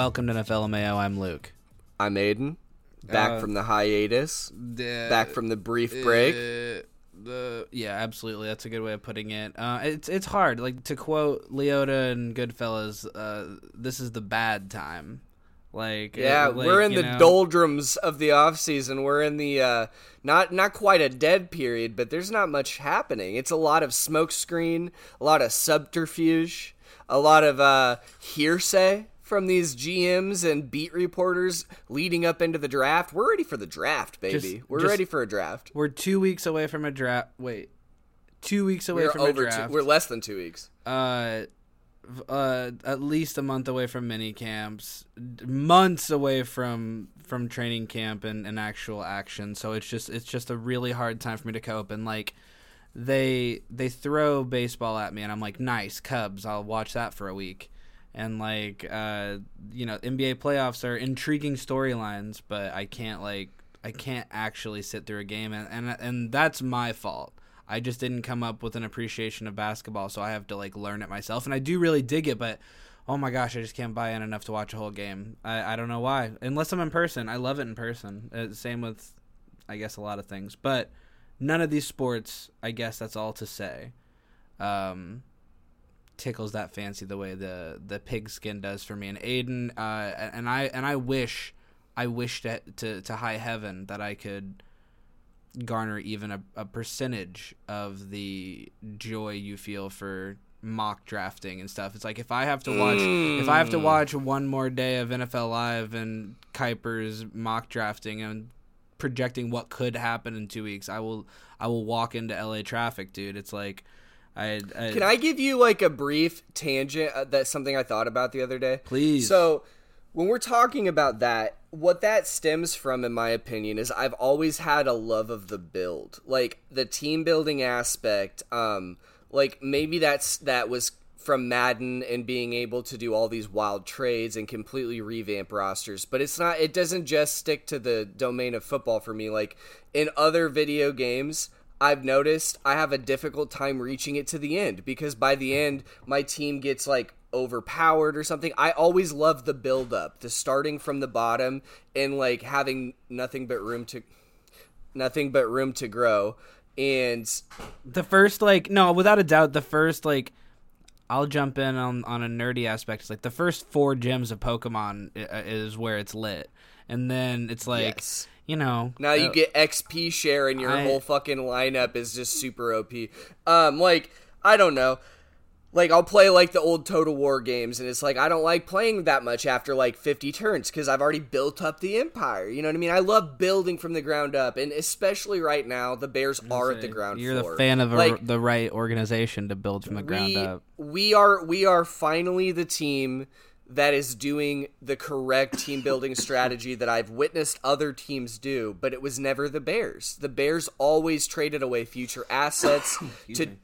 Welcome to NFL Mayo. I'm Luke. I'm Aiden. Back Uh, from the hiatus. Back from the brief break. Uh, the yeah, absolutely. That's a good way of putting it. Uh, it's it's hard. Like to quote Liotta and Goodfellas, uh, "This is the bad time." Like yeah, like, we're in the know, doldrums of the off season. We're in the uh, not not quite a dead period, but there's not much happening. It's a lot of smokescreen, a lot of subterfuge, a lot of uh, hearsay from these GMs and beat reporters leading up into the draft. We're ready for the draft, baby. Just- we're just- ready for a draft. We're two weeks away from a draft. Wait, two weeks away We're from over. a Two, draft. we're less than two weeks. uh, uh, at least a month away from mini camps, months away from from training camp and, and actual action. So it's just it's just a really hard time for me to cope. And like they they throw baseball at me, and I'm like, nice Cubs. I'll watch that for a week. And like uh, you know, NBA playoffs are intriguing storylines, but I can't like I can't actually sit through a game, and and and that's my fault. I just didn't come up with an appreciation of basketball, so I have to like learn it myself. And I do really dig it, but oh my gosh, I just can't buy in enough to watch a whole game. I, I don't know why, unless I'm in person. I love it in person. Uh, same with, I guess, a lot of things. But none of these sports, I guess that's all to say, um, tickles that fancy the way the the pigskin does for me. And Aiden, uh, and I and I wish, I wish to to, to high heaven that I could garner even a, a percentage of the joy you feel for mock drafting and stuff. It's like if I have to watch if I have to watch one more day of NFL Live and Kiper's mock drafting and projecting what could happen in 2 weeks, I will I will walk into LA traffic, dude. It's like I, I Can I give you like a brief tangent? Uh, that's something I thought about the other day. Please. So, when we're talking about that, what that stems from, in my opinion, is I've always had a love of the build, like the team building aspect. Um, like maybe that's that was from Madden and being able to do all these wild trades and completely revamp rosters. But it's not. It doesn't just stick to the domain of football for me. Like in other video games. I've noticed I have a difficult time reaching it to the end because by the end my team gets like overpowered or something. I always love the build up, the starting from the bottom and like having nothing but room to nothing but room to grow. And the first like no, without a doubt the first like I'll jump in on on a nerdy aspect. It's like the first four gyms of Pokemon is where it's lit, and then it's like yes. You know Now you uh, get XP share and your I- whole fucking lineup is just super OP. Um like I don't know. Like I'll play like the old Total War games and it's like I don't like playing that much after like 50 turns cuz I've already built up the empire. You know what I mean? I love building from the ground up and especially right now the Bears are at the ground You're floor. the fan of a, the right organization to build from the ground we, up. we are we are finally the team that is doing the correct team building strategy that I've witnessed other teams do, but it was never the Bears. The Bears always traded away future assets to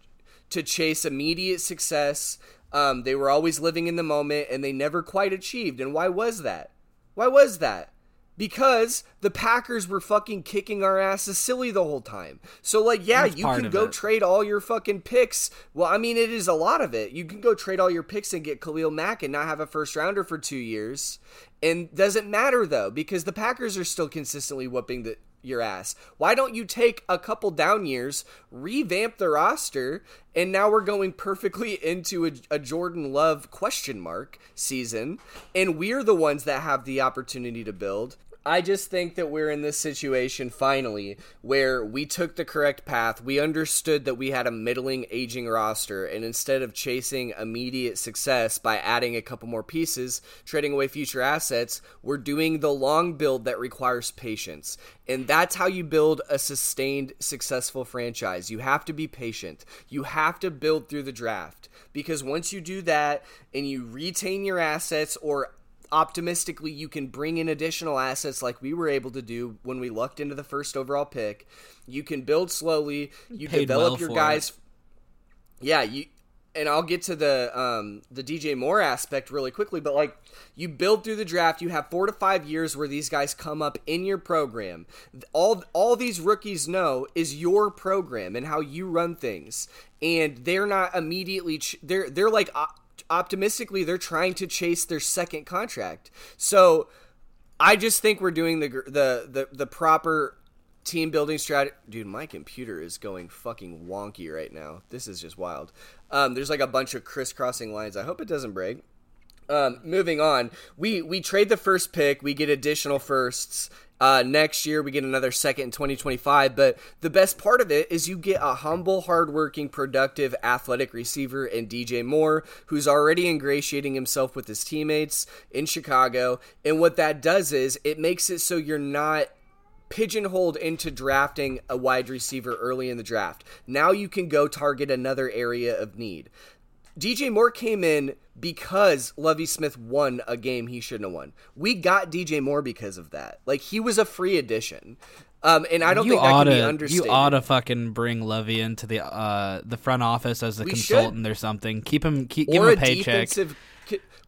to chase immediate success. Um, they were always living in the moment, and they never quite achieved. And why was that? Why was that? Because the Packers were fucking kicking our asses silly the whole time. So, like, yeah, That's you can go it. trade all your fucking picks. Well, I mean, it is a lot of it. You can go trade all your picks and get Khalil Mack and not have a first rounder for two years. And doesn't matter though, because the Packers are still consistently whooping the your ass. Why don't you take a couple down years, revamp the roster, and now we're going perfectly into a, a Jordan Love question mark season, and we're the ones that have the opportunity to build. I just think that we're in this situation finally where we took the correct path. We understood that we had a middling, aging roster, and instead of chasing immediate success by adding a couple more pieces, trading away future assets, we're doing the long build that requires patience. And that's how you build a sustained, successful franchise. You have to be patient. You have to build through the draft. Because once you do that and you retain your assets or optimistically you can bring in additional assets like we were able to do when we lucked into the first overall pick. You can build slowly. You Paid develop well your guys. Yeah, you and I'll get to the um, the DJ Moore aspect really quickly, but like you build through the draft, you have four to five years where these guys come up in your program. All all these rookies know is your program and how you run things, and they're not immediately ch- they're they're like. Optimistically, they're trying to chase their second contract. So I just think we're doing the the the, the proper team building strategy. Dude, my computer is going fucking wonky right now. This is just wild. Um, there's like a bunch of crisscrossing lines. I hope it doesn't break. Um, moving on, we we trade the first pick. We get additional firsts. Uh, next year we get another second in 2025. But the best part of it is you get a humble, hardworking, productive, athletic receiver in DJ Moore, who's already ingratiating himself with his teammates in Chicago. And what that does is it makes it so you're not pigeonholed into drafting a wide receiver early in the draft. Now you can go target another area of need. DJ Moore came in because Lovie Smith won a game he shouldn't have won. We got DJ Moore because of that. Like he was a free addition. Um, and I don't you think that can be understated. You ought to fucking bring Lovey into the uh, the front office as a We consultant should. or something. Keep him, keep, give him a paycheck.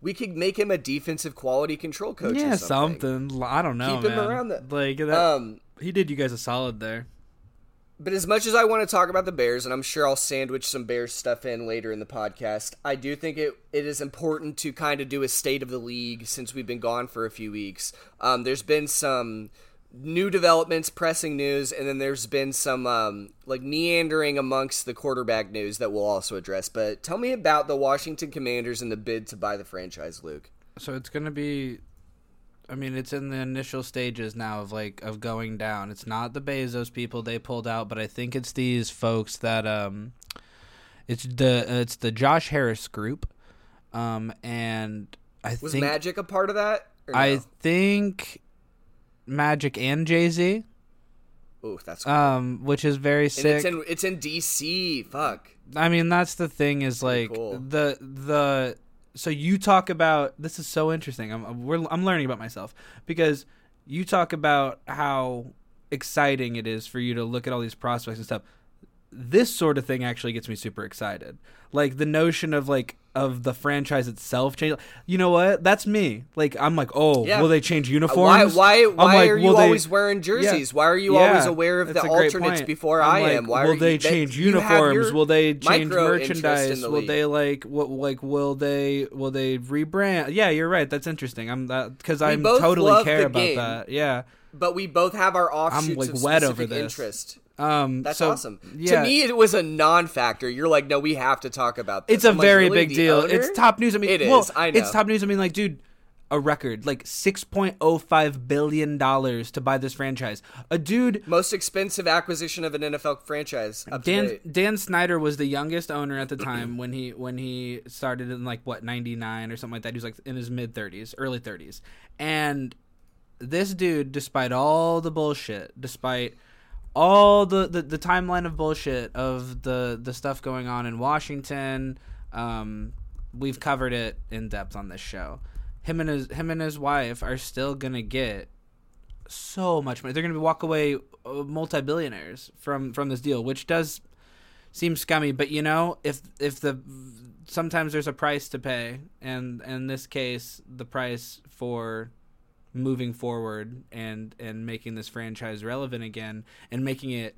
We could make him a defensive quality control coach. or Yeah, something. something. I don't know. Keep him around the- like that. Um, he did you guys a solid there. But as much as I want to talk about the Bears, and I'm sure I'll sandwich some Bears stuff in later in the podcast, I do think it, it is important to kind of do a state of the league since we've been gone for a few weeks. Um, there's been some new developments, pressing news, and then there's been some um, like meandering amongst the quarterback news that we'll also address. But tell me about the Washington Commanders and the bid to buy the franchise, Luke. So it's gonna be. I mean, it's in the initial stages now of like of going down. It's not the Bezos people they pulled out, but I think it's these folks that um, it's the it's the Josh Harris group, um, and I Was think Magic a part of that? no? I think Magic and Jay Z, Ooh, that's cool. um, which is very and sick. it's in it's in DC. Fuck. I mean, that's the thing is like cool. the the so you talk about this is so interesting. I'm I'm learning about myself because you talk about how exciting it is for you to look at all these prospects and stuff. This sort of thing actually gets me super excited. Like the notion of like of the franchise itself change. You know what? That's me. Like I'm like, oh, Yeah. will they change Why? uniforms? Why? I'm Why like, are you they- always wearing jerseys? Why are you Yeah, always aware of that's the alternates before I'm I like, am? Why will are they you, change have uniforms? Will they change micro interest in merchandise? the Will they like what like will they will they rebrand? Yeah, you're right. That's interesting. I'm that because I both totally care about game. that. Yeah. But we both have our offshoots like, of wet specific over this. interest. Um That's so, awesome. Yeah. To me, it was a non-factor. You're like, no, we have to talk about this. it's a I'm like, very really? big deal. owner? It's top news. I mean, It is, well, I know. It's top news. I mean, like, dude, a record like six point oh five billion dollars to buy this franchise. A dude Most expensive acquisition of an NFL franchise. Up Dan. Dan Snyder was the youngest owner at the time when he when he started in like what 99 or something like that. He was like in his mid 30s, early 30s. And this dude despite all the bullshit, despite all the, the, the timeline of bullshit of the the stuff going on in Washington, um, we've covered it in depth on this show. Him and his him and his wife are still gonna get so much money. They're be walk away uh, multi-billionaires from from this deal, which does seem scummy. But you know, if if the sometimes there's a price to pay, and in this case, the price for moving forward and and making this franchise relevant again and making it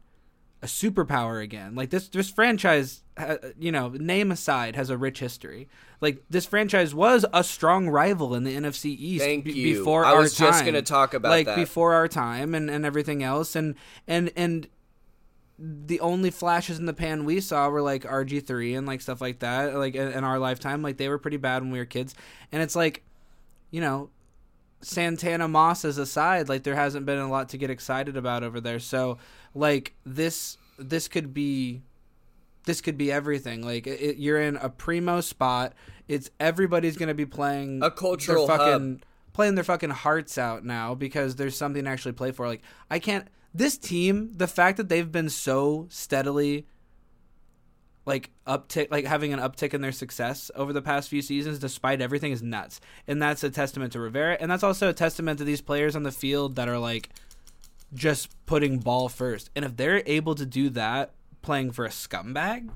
a superpower again. Like this this franchise, uh, you know, name aside, has a rich history. Like this franchise was a strong rival in the NFC East Thank be- you. before I our was just gonna talk about like that. before our time and and everything else and and and the only flashes in the pan we saw were like RG3 and like stuff like that like in our lifetime like they were pretty bad when we were kids and it's like you know Santana Moss, Mosses aside like there hasn't been a lot to get excited about over there. So like this this could be this could be everything. Like it, you're in a primo spot. It's everybody's going to be playing A cultural their hub. fucking playing their fucking hearts out now because there's something to actually play for. Like I can't this team the fact that they've been so steadily like uptick like having an uptick in their success over the past few seasons despite everything is nuts and that's a testament to Rivera and that's also a testament to these players on the field that are like just putting ball first and if they're able to do that playing for a scumbag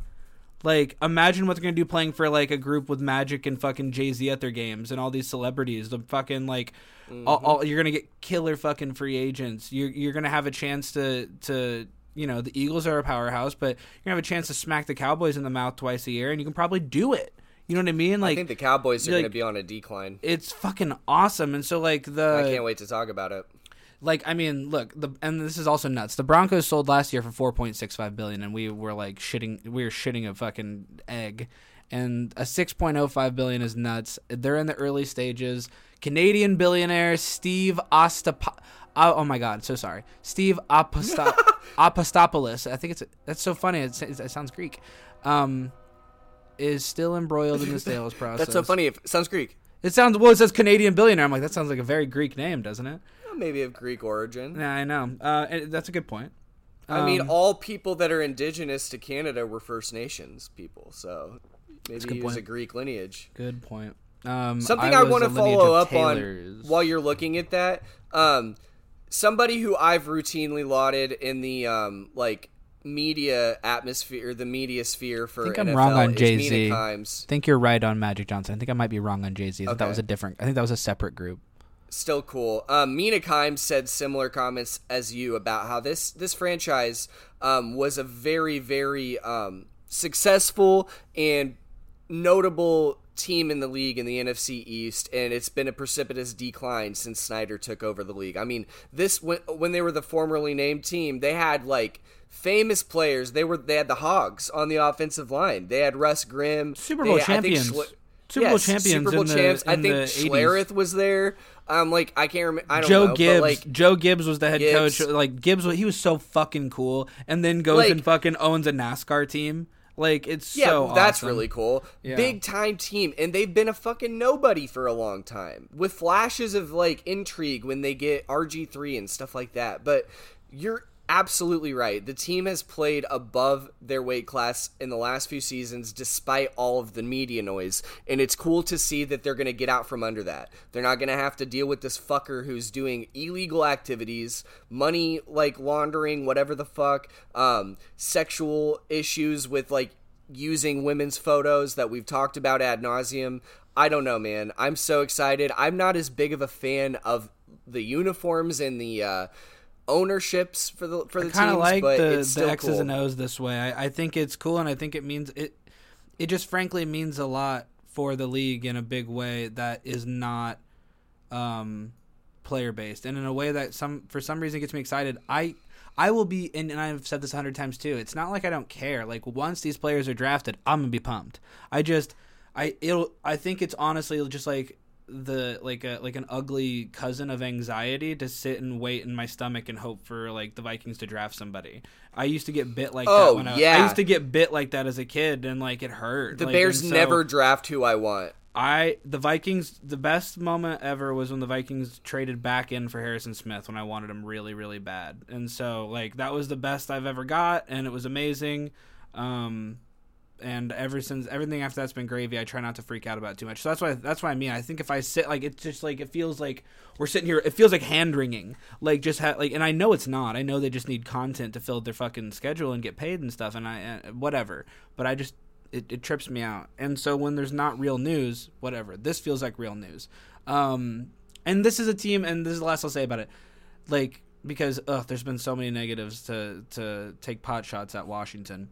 like imagine what they're gonna do playing for like a group with Magic and fucking Jay Z at their games and all these celebrities. The fucking like, all, mm-hmm. all, you're gonna get killer fucking free agents. You're you're gonna have a chance to to you know the Eagles are a powerhouse, but you're gonna have a chance to smack the Cowboys in the mouth twice a year, and you can probably do it. You know what I mean? Like, I think the Cowboys are like- going to be on a decline. it's fucking awesome. And so like the I can't wait to talk about it. like I mean, look, the and this is also nuts. The Broncos sold last year for 4.65 billion and we were like shitting we were shitting a fucking egg. And a 6.05 billion is nuts. They're in the early stages. Canadian billionaire Steve Ostap oh, oh my god, so sorry. Steve Aposto- Apostopoulos. I think it's that's so funny. It, it sounds Greek. Um is still embroiled in the sales process. That's so funny. If sounds Greek, It sounds well. It says Canadian billionaire. I'm like, that sounds like a very Greek name, doesn't it? Well, maybe of Greek origin. Yeah, I know. Uh, that's a good point. I mean, Um, all people that are indigenous to Canada were First Nations people, so maybe he was a Greek lineage. good point. Um, Something I, was want to follow up on while you're looking at that. Um, somebody who I've routinely lauded in the um, like media atmosphere, the media sphere for I think I'm NFL wrong on. Mina Kimes. I think you're right on Magic Johnson. I think I might be wrong on Jay Z. That was a different. I think that was a separate group. Still cool. Um, Mina Kimes said similar comments as you about how this this franchise um, was a very very um, successful and notable team in the league in the NFC East, and it's been a precipitous decline since Snyder took over the league. I mean, this when when they were the formerly named team, they had like famous players. They were they had the Hogs on the offensive line. They had Russ Grimm, Super Bowl think champions. Super Bowl Yes, champions Super Bowl in the- champs. I think the 80s. Schlereth was there. Um, like I can't remember. I don't Joe know, Gibbs. But like, Joe Gibbs was the head Gibbs. coach. Like Gibbs, he was so fucking cool, and then goes Like- and fucking owns a NASCAR team. Like it's yeah, so that's awesome. really cool. Yeah. Big time team, and they've been a fucking nobody for a long time, with flashes of like intrigue when they get RG three and stuff like that. But you're absolutely right. The team has played above their weight class in the last few seasons, despite all of the media noise, and it's cool to see that they're going to get out from under that. They're not going to have to deal with this fucker who's doing illegal activities, money like laundering, whatever the fuck, um, sexual issues with like using women's photos that we've talked about ad nauseum. I don't know, man. I'm so excited. I'm not as big of a fan of the uniforms and the uh, ownerships for the for the kind of like but the, the X's cool. and O's this way. I, I think it's cool, and I think it means it. It just frankly means a lot for the league in a big way that is not um, player based, and in a way that some for some reason gets me excited. I I will be, and, and I've said this a hundred times too. It's not like I don't care. Like once these players are drafted, I'm gonna be pumped. I just I it'll I think it's honestly just like the like a like an ugly cousin of anxiety to sit and wait in my stomach and hope for like the Vikings to draft somebody. I used to get bit like Oh, that when I, I used to get bit like that as a kid and like it hurt. The Like, Bears so never draft who I want. I the Vikings the best moment ever was when the Vikings traded back in for Harrison Smith when I wanted him really really bad. And so like that was the best I've ever got and it was amazing. Um and ever since everything after that's been gravy. I try not to freak out about too much. So that's why that's what I mean. I think if I sit like it's just like it feels like we're sitting here. It feels like hand wringing. Like just ha- like, and I know it's not. I know they just need content to fill their fucking schedule and get paid and stuff. And I uh, whatever. But I just it, it trips me out. And so when there's not real news, whatever. This feels like real news. Um, and this is a team, and this is the last I'll say about it. Like because ugh, there's been so many negatives to to take pot shots at Washington.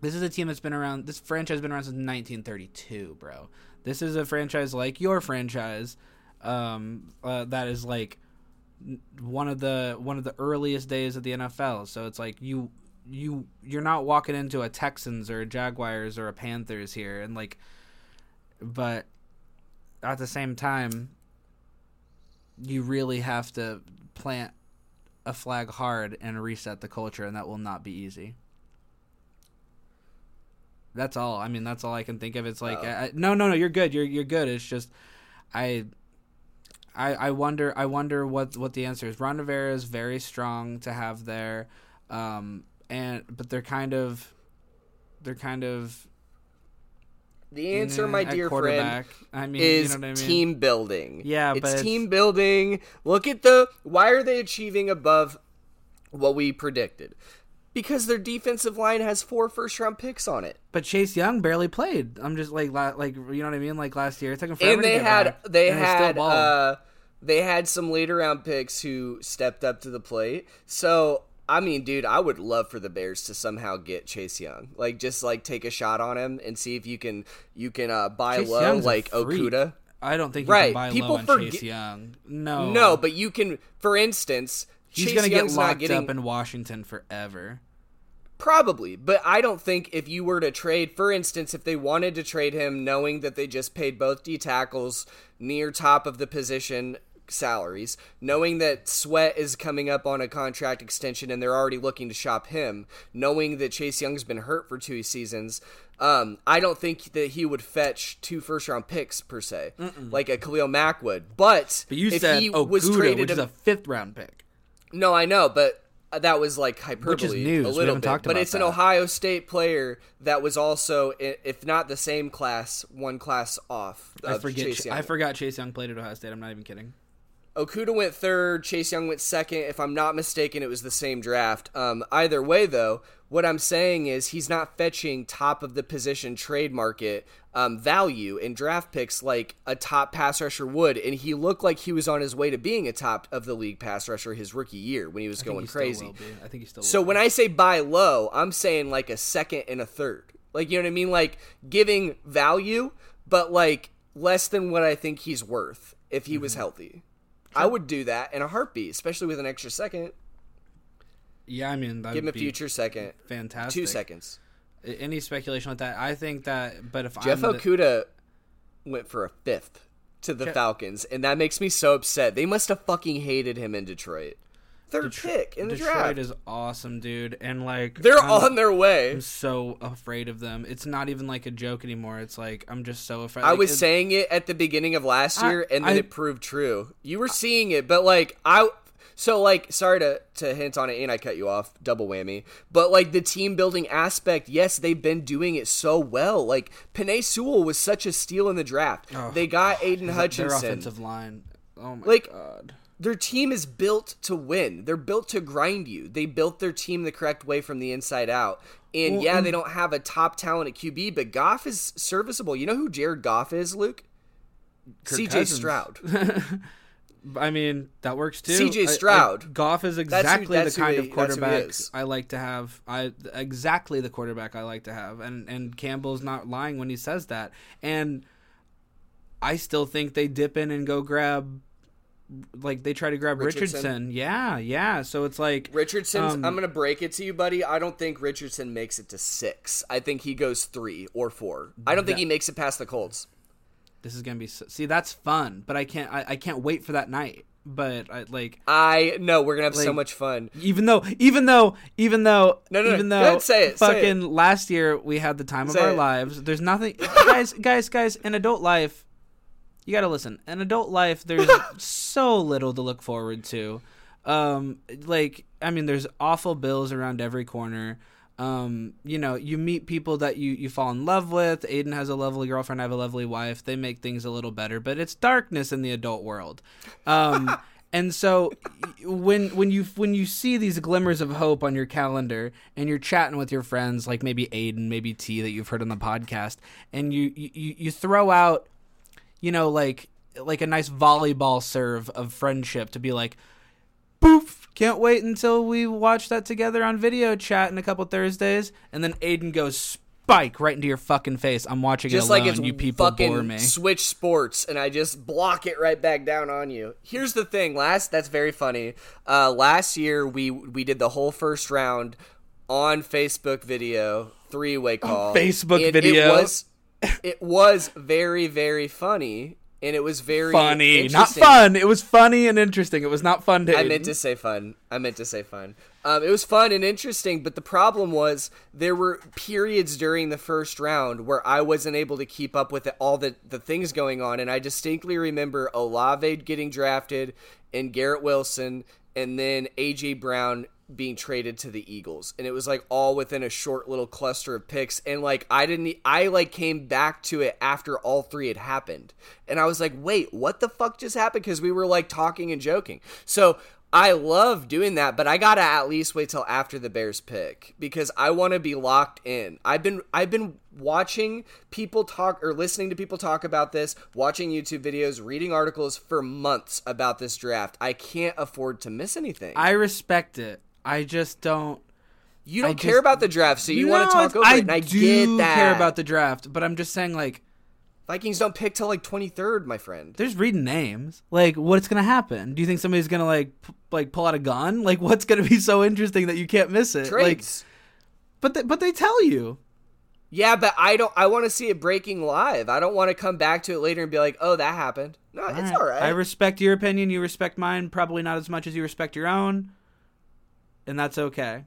This is a team that's been around. This franchise has been around since 1932, bro. This is a franchise like your franchise, um, uh, that is like one of the one of the earliest days of the NFL. So it's like you you you're not walking into a Texans or a Jaguars or a Panthers here, and like, but at the same time, you really have to plant a flag hard and reset the culture, and that will not be easy. That's all. I mean, that's all I can think of. It's like, Oh. I, no, no, no. You're good. You're you're good. It's just, I, I, I wonder. I wonder what what the answer is. Ron Rivera is very strong to have there, um, and but they're kind of, they're kind of. The answer, my dear friend. I mean, is you know what I mean? team building. Yeah, it's but it's- team building. Look at the why are they achieving above what we predicted? Because their defensive line has four first round picks on it. But Chase Young barely played. I'm just like, like you know what I mean? Like last year, it took him forever and to they had back, they and had uh they had some later round picks who stepped up to the plate. So I mean, dude, I would love for the Bears to somehow get Chase Young. Like, just like take a shot on him and see if you can you can uh, buy Chase low Young's like. Okudah. I don't think you Right, can buy people low on forget- Chase Young. No, No, but you can. For instance, he's Chase gonna get locked getting up in Washington forever. Probably, but I don't think if you were to trade, for instance, if they wanted to trade him knowing that they just paid both D tackles near top of the position salaries, knowing that Sweat is coming up on a contract extension and they're already looking to shop him, knowing that Chase Young's been hurt for two seasons, um, I don't think that he would fetch two first round picks per se, like a Khalil Mack would. But, But you if said he Okudah, was traded which is a fifth round pick. no, I know, but that was like hyperbole news. a little bit. but it's an. Ohio State player that was also, if not the same class, one class off. I forget. Chase Young. I forgot Chase Young played at Ohio State. I'm not even kidding. Okudah went third. Chase Young went second. If I'm not mistaken, it was the same draft. Um, either way, though, what I'm saying is he's not fetching top of the position trade market um, value in draft picks like a top pass rusher would, and he looked like he was on his way to being a top of the league pass rusher his rookie year when he was I going he crazy. I think he still. So when I say buy low, I'm saying like a second and a third. Like you know what I mean? Like giving value, but like less than what I think he's worth if he was healthy. I would do that in a heartbeat, especially with an extra second. yeah, I mean, Give him a future second. fantastic. Two seconds. Any speculation like that? I think that. But if Jeff I'm the- Okudah went for a fifth to the Jeff- Falcons, and that makes me so upset. They must have fucking hated him in Detroit. Third pick in the Detroit draft. is awesome, dude, and like They're I'm- on their way. I'm so afraid of them. It's not even like a joke anymore. It's like I'm just so afraid. I like, was saying it at the beginning of last I- year, and then I- it proved true. You were seeing it, but like I, so like sorry to to hint on it, and I cut you off, double whammy. But like the team building aspect, yes, they've been doing it so well. Like Penei Sewell was such a steal in the draft. Oh, they got Aiden their Hutchinson. offensive line. Oh my Like- god. Their team is built to win. They're built to grind you. They built their team the correct way from the inside out. And Well, yeah, and- they don't have a top talent at QB, but Goff is serviceable. You know who Jared Goff is, Luke? Kirk CJ Cousins. Stroud. I mean, that works too. CJ I- I- Stroud. Goff is exactly that's the kind of who quarterback. I like to have. I exactly the quarterback I like to have, and and Campbell's not lying when he says that. And I still think they dip in and go grab, like they try to grab Richardson? Richardson. Yeah, yeah. So it's like Richardson. Um, I'm gonna break it to you, buddy. I don't think Richardson makes it to six. I think he goes three or four. I don't think he makes it past the Colts. this is gonna be. See, that's fun, but I can't. I, I can't wait for that night. But I like. I know we're gonna have so much fun. Even though, even though, even though, No, no, no. even Go though, say it, say fucking last year we had the time of our it. lives. There's nothing, guys, guys, guys. In adult life, you gotta listen. In adult life, there's so little to look forward to. Um, like, I mean, there's awful bills around every corner. Um, you know, you meet people that you you fall in love with. Aiden has a lovely girlfriend. I have a lovely wife. They make things a little better, but it's darkness in the adult world. Um, and so when when you when you see these glimmers of hope on your calendar and you're chatting with your friends, like maybe Aiden, maybe T that you've heard on the podcast, and you you you throw out, you know, like like a nice volleyball serve of friendship to be like, poof, can't wait until we watch that together on video chat in a couple Thursdays. And then Aiden goes spike right into your fucking face. I'm watching Just it alone. like it's you people bore fucking me. switch sports, and I just block it right back down on you. Here's the thing. Last that's very funny. Uh, last year we we did the whole first round on Facebook video three way call. Facebook and video? It was it was very very funny, and it was very funny, not fun. It was funny and interesting. It was not fun to. I meant to say fun. I meant to say fun. Um, it was fun and interesting, but the problem was there were periods during the first round where I wasn't able to keep up with it, all the, the things going on. And I distinctly remember Olave getting drafted and Garrett Wilson and then A.J. Brown being traded to the Eagles. And it was like all within a short little cluster of picks. And like I didn't, I like came back to it after all three had happened. And I was like, wait, what the fuck just happened? Because we were like talking and joking. So I love doing that, but I gotta at least wait till after the Bears pick because I want to be locked in. I've been I've been watching people talk or listening to people talk about this, watching YouTube videos, reading articles for months about this draft. I can't afford to miss anything. I respect it. I just don't. You don't I care just- about the draft, so you want to talk over I it, and I do get that. care about the draft, but I'm just saying like Vikings don't pick till like 23rd, my friend. there's reading names. Like, what's gonna happen? Do you think somebody's gonna like p- like pull out a gun? Like, what's gonna be so interesting that you can't miss it? Like, but they, but they tell you. yeah, but I don't. I want to see it breaking live. I don't want to come back to it later and be like, "Oh, that happened." No, it's all right. I respect your opinion. You respect mine. Probably not as much as you respect your own, and that's okay.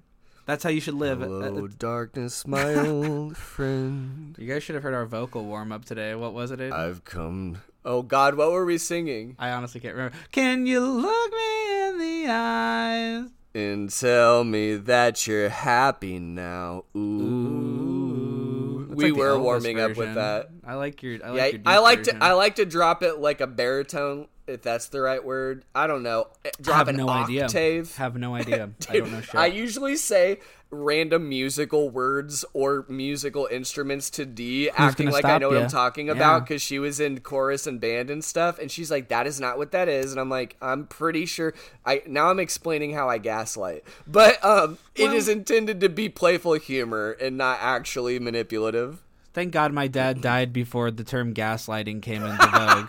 That's how you should live. Hello, Uh, darkness, my old friend. You guys should have heard our vocal warm up today. What was it? Aiden? I've come. Oh God, what were we singing? I honestly can't remember. Can you look me in the eyes? And tell me that you're happy now. Ooh. That's we like were Elvis warming up with that. I like your. I like yeah, your I like to. I like to drop it like a baritone, if that's the right word. I don't know. Drop have an no idea. octave. Have no idea. I don't know shit. I usually say random musical words or musical instruments to D, acting like I know what? I'm talking about because she was in chorus and band and stuff, and she's like, "That is not what that is," and I'm like, "I'm pretty sure." I now I'm explaining how I gaslight, but um, it is intended to be playful humor and not actually manipulative. Thank God my dad died before the term gaslighting came into vogue.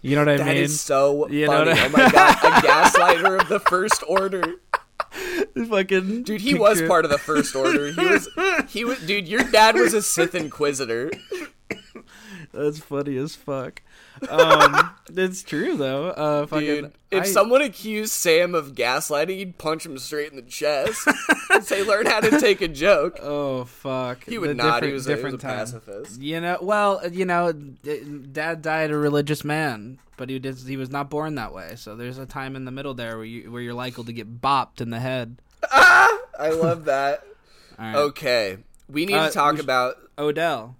You know what I That mean? That is so You know funny. what I- Oh my god, a gaslighter of the first order. Fucking Dude, he was part of the first order. He was he was dude, your dad was a Sith Inquisitor. That's funny as fuck. Um, it's true though. Uh, fucking. Dude, if I- someone accused Sam of gaslighting, he'd punch him straight in the chest and say, "Learn how to take a joke." Oh fuck. He would The not. He different- was, a, he was a pacifist. You know, well, you know, dad died a religious man, but he did, he was not born that way. So there's a time in the middle there where you where you're likely to get bopped in the head. Ah! I love that. Right. Okay, we need Uh, to talk about. Odell.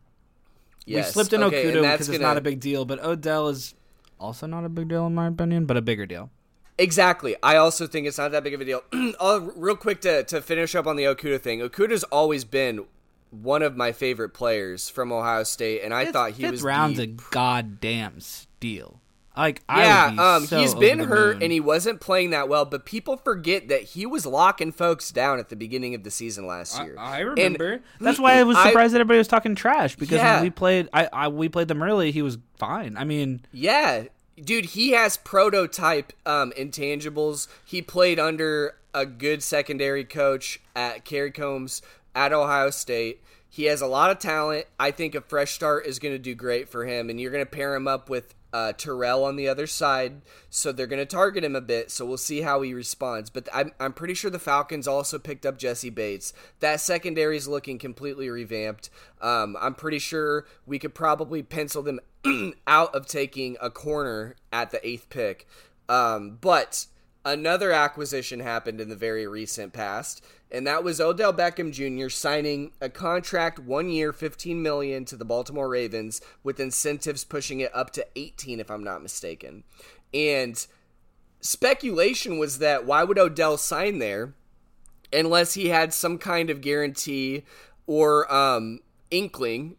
Yes. We slipped in okay, Okudah because it's gonna- not a big deal, but Odell is also not a big deal in my opinion, but a bigger deal. Exactly. I also think it's not that big of a deal. real quick to, to finish up on the Okudah thing. Okudah's always been one of my favorite players from Ohio State, and I thought he was round's the a goddamn steal. Like I Yeah, would be um, so he's over been hurt moon. and he wasn't playing that well, but people forget that he was locking folks down at the beginning of the season last year. I And remember. That's why I was I- surprised that everybody was talking trash because Yeah. when we played, I, I we played them early. He was fine. I mean, yeah, dude, he has prototype um, intangibles. He played under a good secondary coach at Kerry Coombs at Ohio State. He has a lot of talent. I think a fresh start is going to do great for him, and you're going to pair him up with uh, Terrell on the other side, so they're going to target him a bit. So we'll see how he responds. But I'm, I'm pretty sure the Falcons also picked up Jessie Bates. That secondary is looking completely revamped. Um, I'm pretty sure we could probably pencil them out of taking a corner at the eighth pick. Um, but another acquisition happened in the very recent past, and that was Odell Beckham Jr. signing a contract one year, 15 million to the Baltimore Ravens, with incentives pushing it up to 18, if I'm not mistaken. And speculation was that why would Odell sign there unless he had some kind of guarantee or um, inkling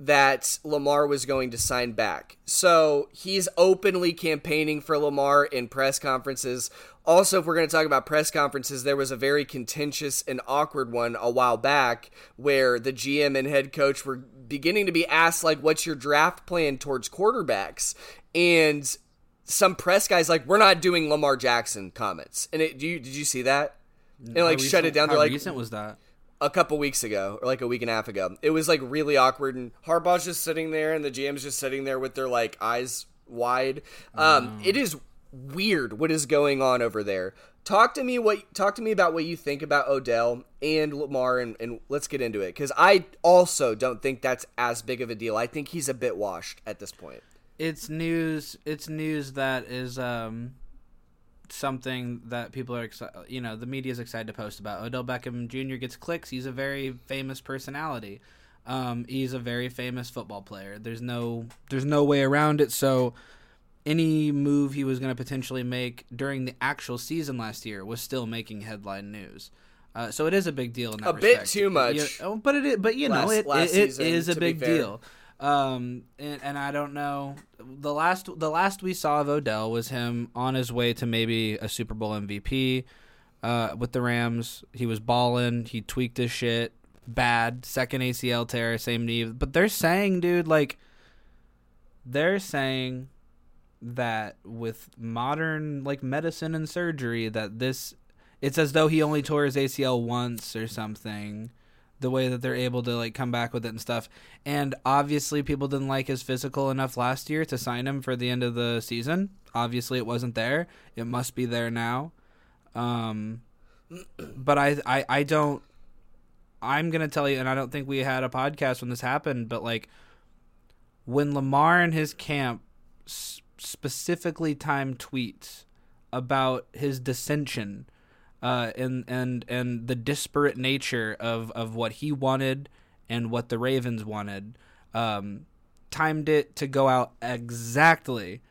that Lamar was going to sign back. So he's openly campaigning for Lamar in press conferences. Also, if we're going to talk about press conferences, there was a very contentious and awkward one a while back where the GM and head coach were beginning to be asked, like, what's your draft plan towards quarterbacks? And some press guys like, we're not doing Lamar Jackson comments. And it, do you, did you see that? And like how shut it recent- down. They're like, recent was that? A couple weeks ago, or like a week and a half ago. It was like really awkward, and Harbaugh's just sitting there, and the GM's just sitting there with their like eyes wide. Um, It is weird what is going on over there. Talk to me what talk to me about what you think about Odell and Lamar, and, and let's get into it because I also don't think that's as big of a deal. I think he's a bit washed at this point. It's news. It's news that is um something that people are excited. You know, the media is excited to post about. Odell Beckham Jr. gets clicks. He's a very famous personality. Um, he's a very famous football player. There's no there's no way around it. So any move he was going to potentially make during the actual season last year was still making headline news. Uh, so it is a big deal in that A bit too much. Oh, but it is, but you know Last- it, last it, it season, is a big deal. Um, and, and I don't know. The last the last we saw of Odell was him on his way to maybe a Super Bowl MVP. uh, with the Rams. He was balling. He tweaked his shit. Bad second ACL tear, same knee. But they're saying, dude, like they're saying that with modern like medicine and surgery, that this it's as though he only tore his ACL once or something. The way that they're able to like come back with it and stuff, and obviously people didn't like his physical enough last year to sign him for the end of the season. Obviously, it wasn't there. It must be there now. Um, but I, I, I don't. I'm gonna tell you, and I don't think we had a podcast when this happened, but like when Lamar and his camp specifically timed tweets about his dissension uh, and and and the disparate nature of of what he wanted and what the Ravens wanted, um, timed it to go out exactly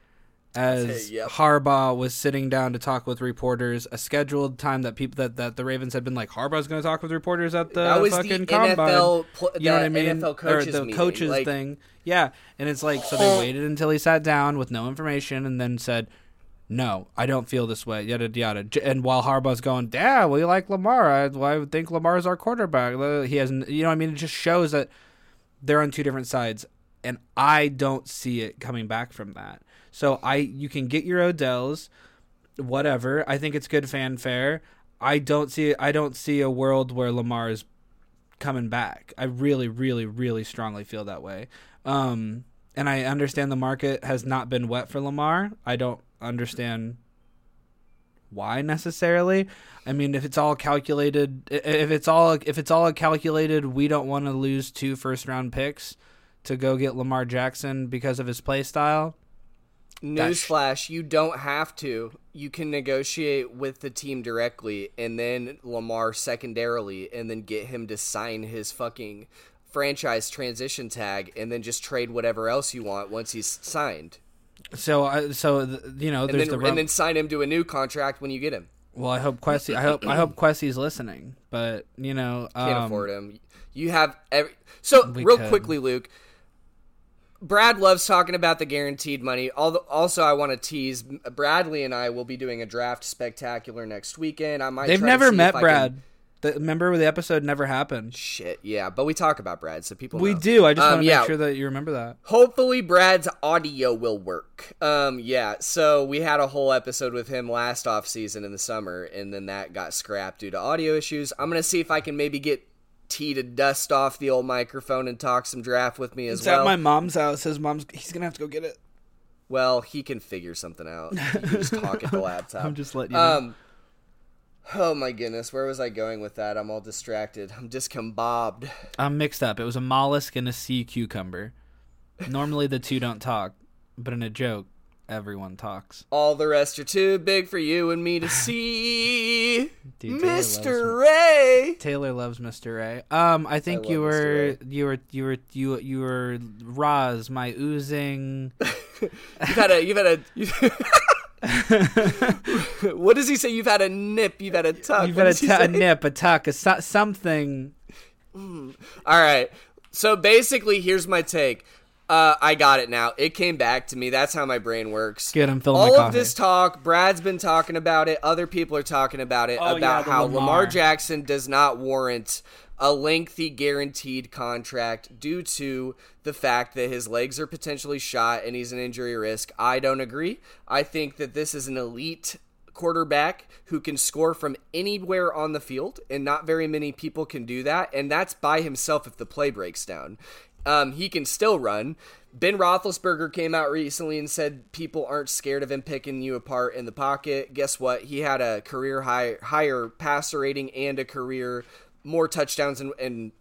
as Yep. Harbaugh was sitting down to talk with reporters, a scheduled time that people that, that the Ravens had been like Harbaugh's going to talk with reporters at the that was fucking the combine. NFL, pl- you know what I mean? Or the meeting. coaches Like, thing. Yeah, and it's like so they waited until he sat down with no information and then said, "No, I don't feel this way." Yada yada. And while Harbaugh's going, "Yeah, we like Lamar. I, I think Lamar's our quarterback." Uh, He hasn't. You know, I mean, it just shows that they're on two different sides, and I don't see it coming back from that. So I, you can get your Odells, whatever. I think it's good fanfare. I don't see. I don't see a world where Lamar is coming back. I really, really, really strongly feel that way. Um, and I understand the market has not been wet for Lamar. I don't understand why necessarily. I mean, if it's all calculated, if it's all if it's all calculated, we don't want to lose two first round picks to go get Lamar Jackson because of his play style. Newsflash: You don't have to. You can negotiate with the team directly, and then Lamar secondarily, and then get him to sign his fucking franchise transition tag, and then just trade whatever else you want once he's signed, So, I so th- you know, and there's then the and then sign him to a new contract when you get him. well, I hope Kwesi, I hope I hope Kwesi's listening, but you know, I Can't um, afford him. You have every so real could. quickly, Luke. Brad loves talking about the guaranteed money. Also, I want to tease Bradley and I will be doing a draft spectacular next weekend. I might. They've try to never met Brad. can- The, remember the episode never happened. Shit, yeah, but we talk about Brad, so people. We know. do. I just Um, want to yeah. make sure that you remember that. Hopefully, Brad's audio will work. Um, yeah. So we had a whole episode with him last off season in the summer, and then that got scrapped due to audio issues. I'm gonna see if I can maybe get T to dust off the old microphone and talk some draft with me as It's well. at my mom's house. His mom's. He's gonna have to go get it. Well, he can figure something out. He can just talk at the laptop. I'm just letting you know. Oh my goodness, where was I going with that? I'm all distracted. I'm discombobed. I'm mixed up. It was a mollusk and a sea cucumber. Normally the two don't talk, but in a joke, everyone talks. All the rest are too big for you and me to see. Dude, Mr. Ray. Taylor loves Mr. Ray. Um, I think I you love Mr. were you were you were you you were Roz, my oozing. You've had a. You've had a. what does he say? You've had a nip. You've had a tuck. You've What got a, t- a nip, a tuck, a so- something. All right. So basically, here's my take. Uh, I got it now. It came back to me. That's how my brain works. Good, I'm filling All of coffee. this talk, Brad's been talking about it. Other people are talking about it Oh, about yeah, how Lamar. Lamar Jackson does not warrant a lengthy guaranteed contract due to the fact that his legs are potentially shot and he's an injury risk. I don't agree. I think that this is an elite quarterback who can score from anywhere on the field, and not very many people can do that. And that's by himself if the play breaks down. Um, he can still run. Ben Roethlisberger came out recently and said people aren't scared of him picking you apart in the pocket. Guess what? He had a career high, higher passer rating and a career more touchdowns in, in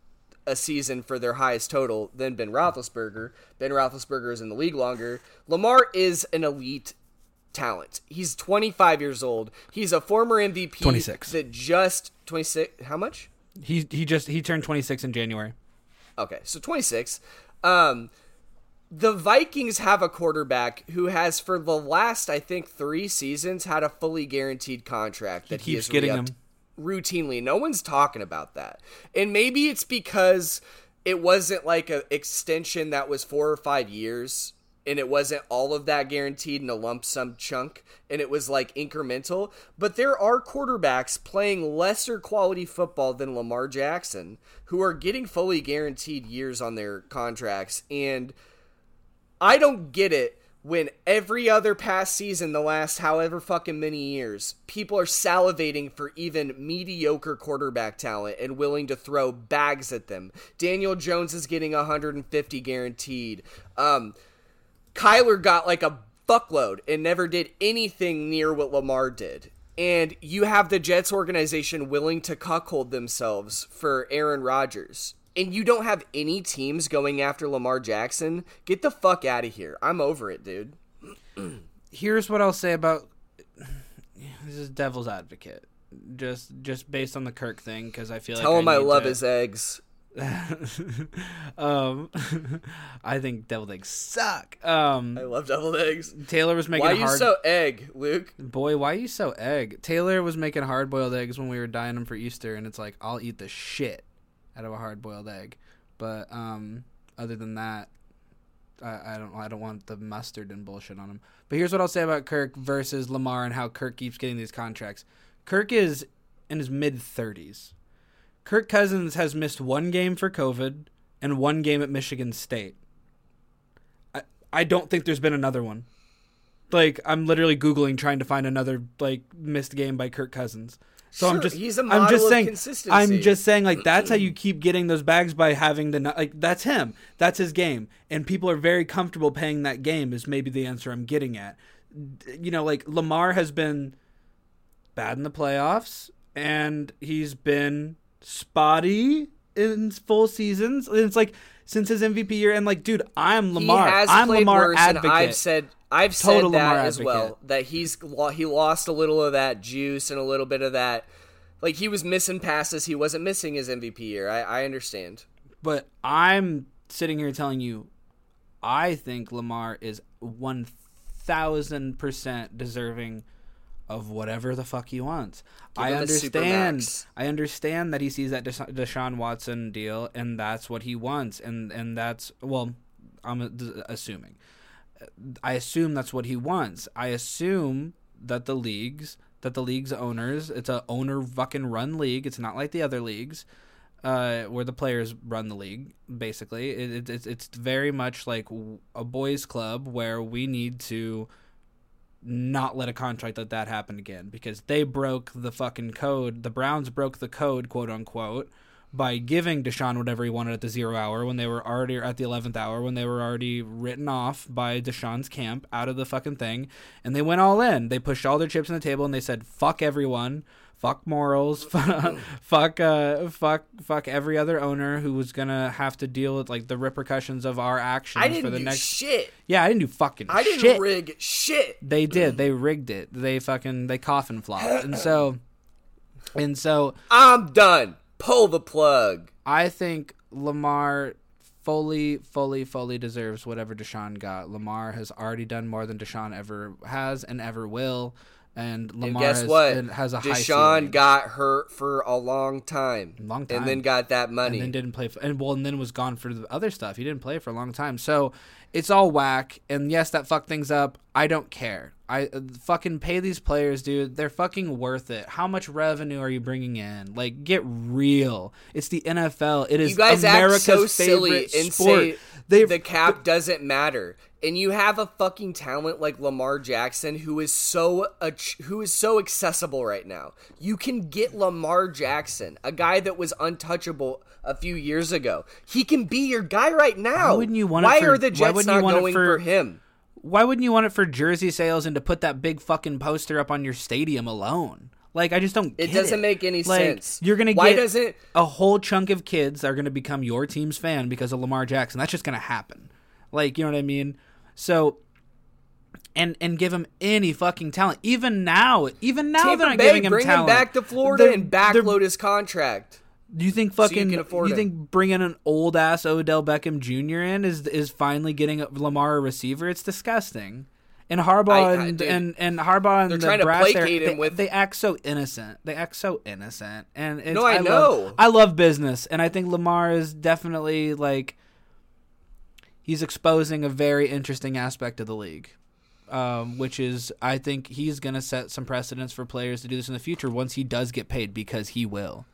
a season for their highest total than Ben Roethlisberger. Ben Roethlisberger is in the league longer. Lamar is an elite talent. He's 25 years old. He's a former MVP. 26. That just 26. How much? He he just he turned 26 in January. Okay, so 26. Um, the Vikings have a quarterback who has, for the last, I think, three seasons, had a fully guaranteed contract that he, keeps has getting re-upped them. Routinely. No one's talking about that, and maybe it's because it wasn't like an extension that was four or five years. and it wasn't all of that guaranteed in a lump sum chunk and it was like incremental but there are quarterbacks playing lesser quality football than Lamar Jackson who are getting fully guaranteed years on their contracts and I don't get it when every other past season the last however fucking many years people are salivating for even mediocre quarterback talent and willing to throw bags at them. Daniel Jones is getting 150 guaranteed. Um Kyler got like a fuckload and never did anything near what Lamar did. And you have the Jets organization willing to cuckold themselves for Aaron Rodgers. And you don't have any teams going after Lamar Jackson. Get the fuck out of here. I'm over it, dude. Here's what I'll say about this is devil's advocate. Just just based on the Kirk thing because I feel Tell like him I, need love to- his eggs. um, I think deviled eggs suck. Um, I love deviled eggs. Taylor was making hard Why are you hard. so egg, Luke? Boy, why are you so egg? Taylor was making hard boiled eggs when we were dyeing them for Easter, and it's like I'll eat the shit out of a hard boiled egg. But um, other than that, I, I don't I don't want the mustard and bullshit on him. But here's what I'll say about Kirk versus Lamar and how Kirk keeps getting these contracts. Kirk is in his mid thirties. Kirk Cousins has missed one game for COVID and one game at Michigan State. I I don't think there's been another one. Like I'm literally googling trying to find another like missed game by Kirk Cousins. So I'm Sure, just he's a I'm model just of saying consistency. I'm just saying like that's how you keep getting those bags by having the like that's him. That's his game and people are very comfortable paying that game is maybe the answer I'm getting at. You know like Lamar has been bad in the playoffs and he's been spotty in full seasons. It's like since his MVP year and like dude, I'm Lamar. He has I'm Lamar advocate. I've said I've Total said that as well. That he's he lost a little of that juice and a little bit of that. Like he was missing passes, he wasn't missing his MVP year. I, I understand. But I'm sitting here telling you, I think Lamar is one thousand percent deserving of whatever the fuck he wants. Give I understand. I understand that he sees that Desha- Deshaun Watson deal, and that's what he wants, and and that's well, I'm assuming. I assume that's what he wants. I assume that the leagues, that the league's owners, it's a owner fucking run league. It's not like the other leagues, uh, where the players run the league. Basically, it, it, it's it's very much like a boys' club where we need to not let a contract like that happen again because they broke the fucking code. The Browns broke the code, quote unquote, by giving Deshaun whatever he wanted at the zero hour when they were already at the eleventh hour when they were already written off by Deshaun's camp out of the fucking thing, and they went all in. They pushed all their chips on the table and they said, "Fuck everyone." Fuck morals, fuck, uh, fuck, fuck every other owner who was gonna have to deal with like the repercussions of our actions I for didn't the do next. shit. yeah, I didn't do fucking. I didn't shit. rig shit. They did. They rigged it. They fucking they coffin flopped. And so and so I'm done. Pull the plug. I think Lamar fully, fully, fully deserves whatever Deshaun got. Lamar has already done more than Deshaun ever has and ever will. And Lamar And guess has, what? and has a high Deshaun got hurt for a long time. Long time. And then got that money. and then didn't play for, and well and then was gone for the other stuff. He didn't play for a long time. So it's all whack and yes that fucked things up. I don't care. I uh, fucking pay these players, dude. They're fucking worth it. How much revenue are you bringing in? Like get real. It's the NFL. It is you guys America's act so silly favorite and sport. say the cap doesn't matter. And you have a fucking talent like Lamar Jackson who is so ach- who is so accessible right now. You can get Lamar Jackson, a guy that was untouchable a few years ago. He can be your guy right now. Why wouldn't you want Why for- are the Jets wouldn't you want it going for- for him? why wouldn't you want it for jersey sales and to put that big fucking poster up on your stadium alone? Like I just don't. It doesn't make any Like, sense. You're gonna Why get doesn't- a whole chunk of kids that are gonna become your team's fan because of Lamar Jackson. That's just gonna happen. Like you know what I mean? So. And, and give him any fucking talent. Even now, even now Tampa they're not Bay, giving him bring talent. him back to Florida They're- and backload his contract. Do you think you fucking can afford you him. think bringing an old ass Odell Beckham Jr. in is is finally getting a Lamar a receiver? It's disgusting. And Harbaugh I- I- and, and and Harbaugh and they're the trying brass there, placate him they, with- they act so innocent. They act so innocent. And it's, No, I love- know. I love business, and I think Lamar is definitely like he's exposing a very interesting aspect of the league. Um, which is, I think he's going to set some precedents for players to do this in the future once he does get paid because he will.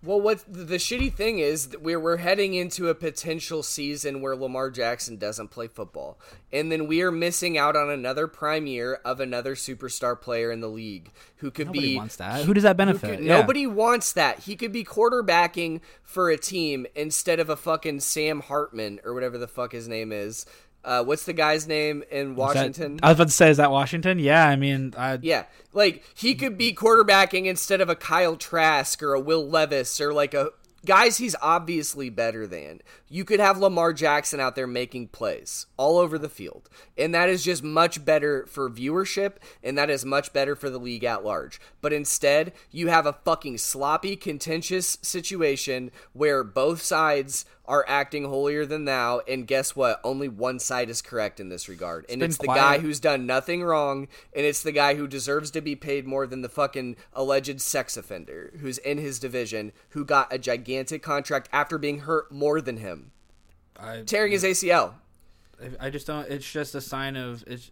Well, what the shitty thing is, we're we're heading into a potential season where Lamar Jackson doesn't play football, and then we are missing out on another prime year of another superstar player in the league who could Nobody be. wants that. Who does that benefit? could- Yeah. Nobody wants that. He could be quarterbacking for a team instead of a fucking Sam Hartman or whatever the fuck his name is. Uh, what's the guy's name in Is that- Washington? I was about to say, is that Washington? Yeah, I mean, I, Yeah, like he could be quarterbacking instead of a Kyle Trask or a Will Levis or like a guys he's obviously better than. You could have Lamar Jackson out there making plays all over the field. And that is just much better for viewership and that is much better for the league at large. But instead, you have a fucking sloppy, contentious situation where both sides are acting holier than thou and guess what? Only one side is correct in this regard. and been it's the quiet. guy who's done nothing wrong and it's the guy who deserves to be paid more than the fucking alleged sex offender who's in his division who got a gigantic contract after being hurt more than him I, tearing his acl I just don't. It's just a sign of it's.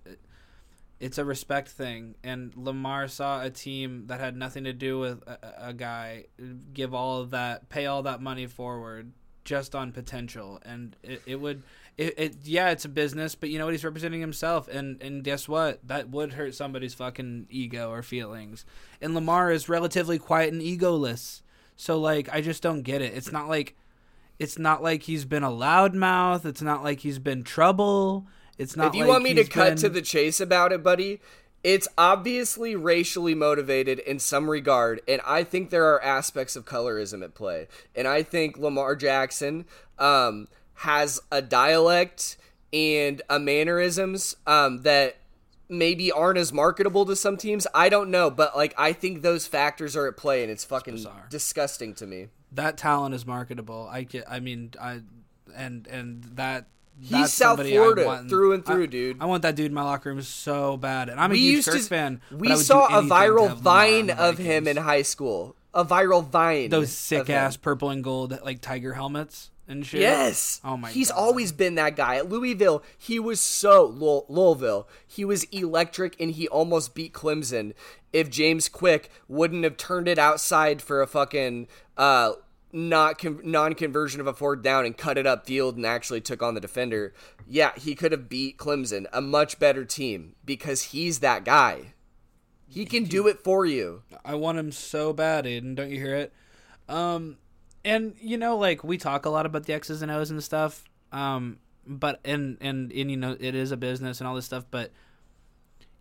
It's a respect thing, and Lamar saw a team that had nothing to do with a, a guy give all of that, pay all that money forward just on potential, and it, it would. It, it yeah, it's a business, but you know what? He's representing himself, and and guess what? That would hurt somebody's fucking ego or feelings. And Lamar is relatively quiet and egoless, so like I just don't get it. It's not like it's not like he's been a loudmouth. It's not like he's been trouble. It's not. if you like want me to cut been- to the chase about it buddy it's obviously racially motivated in some regard and i think there are aspects of colorism at play and i think lamar jackson um, has a dialect and a mannerisms um, that maybe aren't as marketable to some teams i don't know but like i think those factors are at play and it's fucking bizarre. disgusting to me that talent is marketable. I get. I mean, I and and that. He's South Florida through and through, I- dude. I want that dude in my locker room so bad, and I'm a we huge used Kirk to fan. we I would do saw a viral vine of him in high school a viral vine those sick ass purple and gold like tiger helmets and shit. Yes. Oh my He's God. always been that guy. At Louisville, he was so Louisville. He was electric and he almost beat Clemson if James Quick wouldn't have turned it outside for a fucking uh not con- non-conversion of a fourth down and cut it up field and actually took on the defender. Yeah, he could have beat Clemson, a much better team because he's that guy. He can do it for you. I want him so bad, Aiden. Don't you hear it? Um, and you know, like we talk a lot about the X's and O's and stuff. Um, but and and and you know, it is a business and all this stuff. But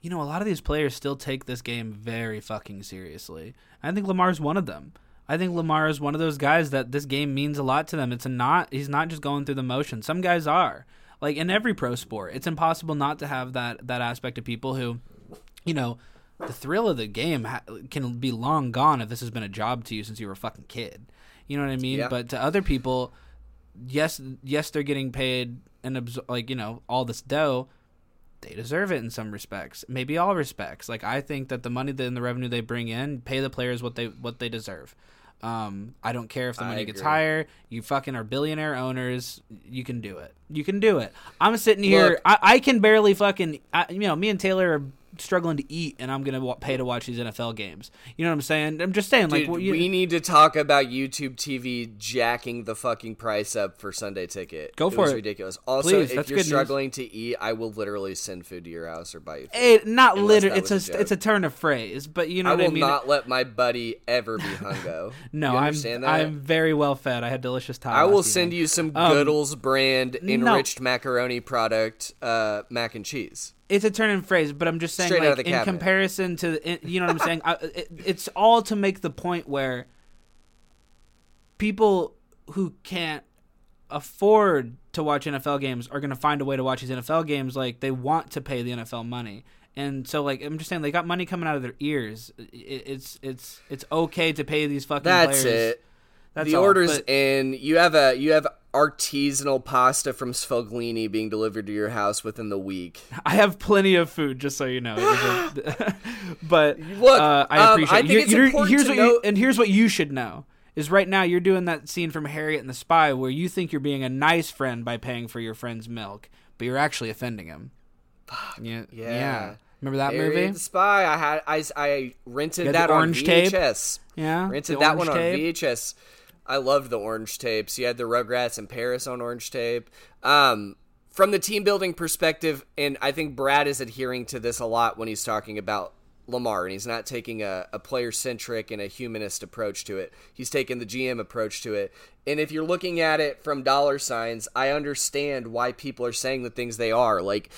you know, a lot of these players still take this game very fucking seriously. I think Lamar's one of them. I think Lamar is one of those guys that this game means a lot to them. It's a not. He's not just going through the motion. Some guys are. Like in every pro sport, it's impossible not to have that that aspect of people who, you know, the thrill of the game ha- can be long gone if this has been a job to you since you were a fucking kid. You know what I mean? Yeah. But to other people, yes, yes, they're getting paid and absor- like you know all this dough. They deserve it in some respects, maybe all respects. Like I think that the money that and the revenue they bring in, pay the players what they what they deserve. Um, I don't care if the I money gets agree. higher. You fucking are billionaire owners. You can do it. You can do it. I'm sitting here. Look- I, I can barely fucking. I, you know, me and Taylor are struggling to eat, and I'm gonna pay to watch these NFL games. You know what I'm saying? I'm just saying, like, Dude, well, you, we need to talk about YouTube TV jacking the fucking price up for Sunday ticket. Go it for was it. ridiculous. Also, Please, if you're good news. struggling to eat, I will literally send food to your house or buy you food. it not literally. It's a, a it's a turn of phrase, but you know I what will I mean. not let my buddy ever be hungo. no, I'm that? I'm very well fed. I had delicious time. I will send evening. you some Um, Goodles brand no. enriched macaroni product, uh, mac and cheese. It's a turn in phrase, but I'm just saying, Straight out of like in cabinet. comparison to, you know what I'm saying. I, it, it's all to make the point where people who can't afford to watch NFL games are going to find a way to watch these NFL games. Like they want to pay the NFL money, and so like I'm just saying, they got money coming out of their ears. It, it's it's it's okay to pay these fucking That's players. it. That's the all, order's but- in. You have a you have artisanal pasta from Sfoglini being delivered to your house within the week. I have plenty of food, just so you know. A- but Look, uh, I um, appreciate. I think you- it's here's to what note- you, and here's what you should know is right now you're doing that scene from Harriet and the Spy where you think you're being a nice friend by paying for your friend's milk, but you're actually offending him. Fuck. Yeah. Yeah. yeah. Remember that Harriet movie? the Spy. I had I, I rented had that on orange tape? VHS. Yeah. Rented that one on tape? VHS. I loved the orange tapes. You had the Rugrats in Paris on orange tape. Um, from the team building perspective, and I think Brad is adhering to this a lot when he's talking about Lamar, and he's not taking a, a player centric and a humanist approach to it. He's taking the GM approach to it. And if you're looking at it from dollar signs, I understand why people are saying the things they are. Like,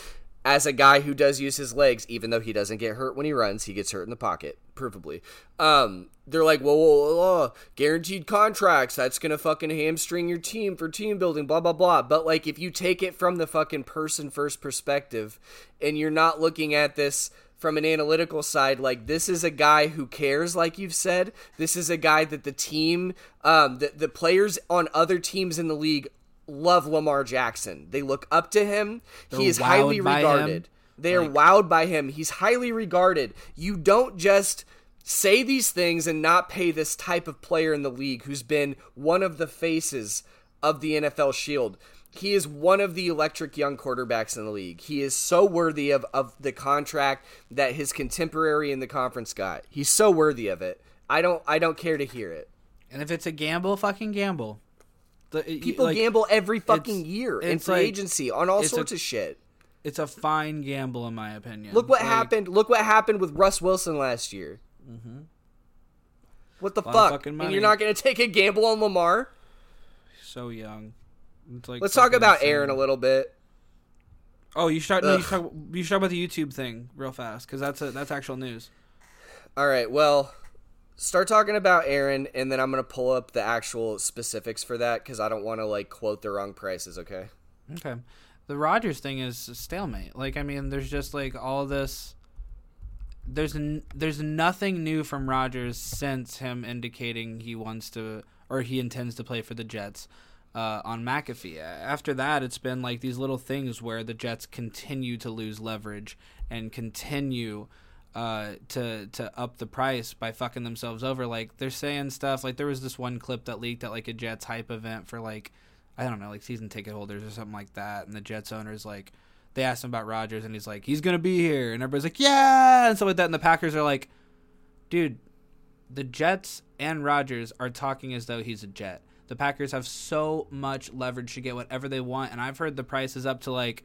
as a guy who does use his legs, even though he doesn't get hurt when he runs, he gets hurt in the pocket, provably. Um, they're like, whoa, whoa, well, uh, guaranteed contracts. That's gonna fucking hamstring your team for team building, blah blah blah. But like, if you take it from the fucking person first perspective, and you're not looking at this from an analytical side, like this is a guy who cares, like you've said. This is a guy that the team, um, the the players on other teams in the league love Lamar Jackson. They look up to him. They're he is highly regarded. They are Like- wowed by him. He's highly regarded. You don't just say these things and not pay this type of player in the league who's been one of the faces of the NFL Shield. He is one of the electric young quarterbacks in the league. He is so worthy of, of the contract that his contemporary in the conference got. He's so worthy of it. I don't I don't care to hear it. And if it's a gamble, fucking gamble. The, People like, gamble every fucking year in free like- agency on all it's a- sorts of shit. It's a fine gamble, in my opinion. Look what Like, happened. Look what happened with Russ Wilson last year. What the Mm-hmm. Lot of fuck? And you're not going to take a gamble on Lamar? So young. It's like Let's talk about insane. Aaron a little bit. Oh, you should no, you should talk, you should talk about the YouTube thing real fast because that's a, that's actual news. All right. Well, start talking about Aaron, and then I'm to pull up the actual specifics for that because I don't want to like quote the wrong prices. Okay. Okay. The Rodgers thing is stalemate. Like, I mean, there's just like all this. There's n- there's nothing new from Rodgers since him indicating he wants to or he intends to play for the Jets uh, on McAfee. After that, it's been like these little things where the Jets continue to lose leverage and continue uh, to to up the price by fucking themselves over. Like they're saying stuff like there was this one clip that leaked at like a Jets hype event for like I don't know like season ticket holders or something like that, and the Jets owners like they asked him about Rodgers and he's like he's gonna be here, and everybody's like yeah! And stuff like that, and the Packers are like, dude, the Jets and Rodgers are talking as though he's a Jet. The Packers have so much leverage to get whatever they want, and I've heard the price is up to like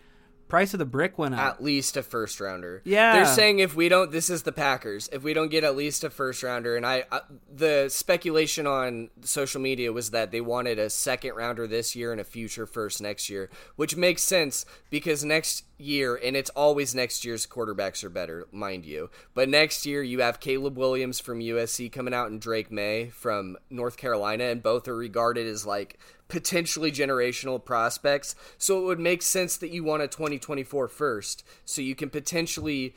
price of the brick went up. At least a first rounder. Yeah. They're saying if we don't, this is the Packers. If we don't get at least a first rounder, and I, I the speculation on social media was that they wanted a second rounder this year and a future first next year, which makes sense because next year, and it's always next year's quarterbacks are better, mind you. But next year you have Caleb Williams from USC coming out and Drake Maye from North Carolina, and both are regarded as like potentially generational prospects. So it would make sense that you want a 2024 first, so you can potentially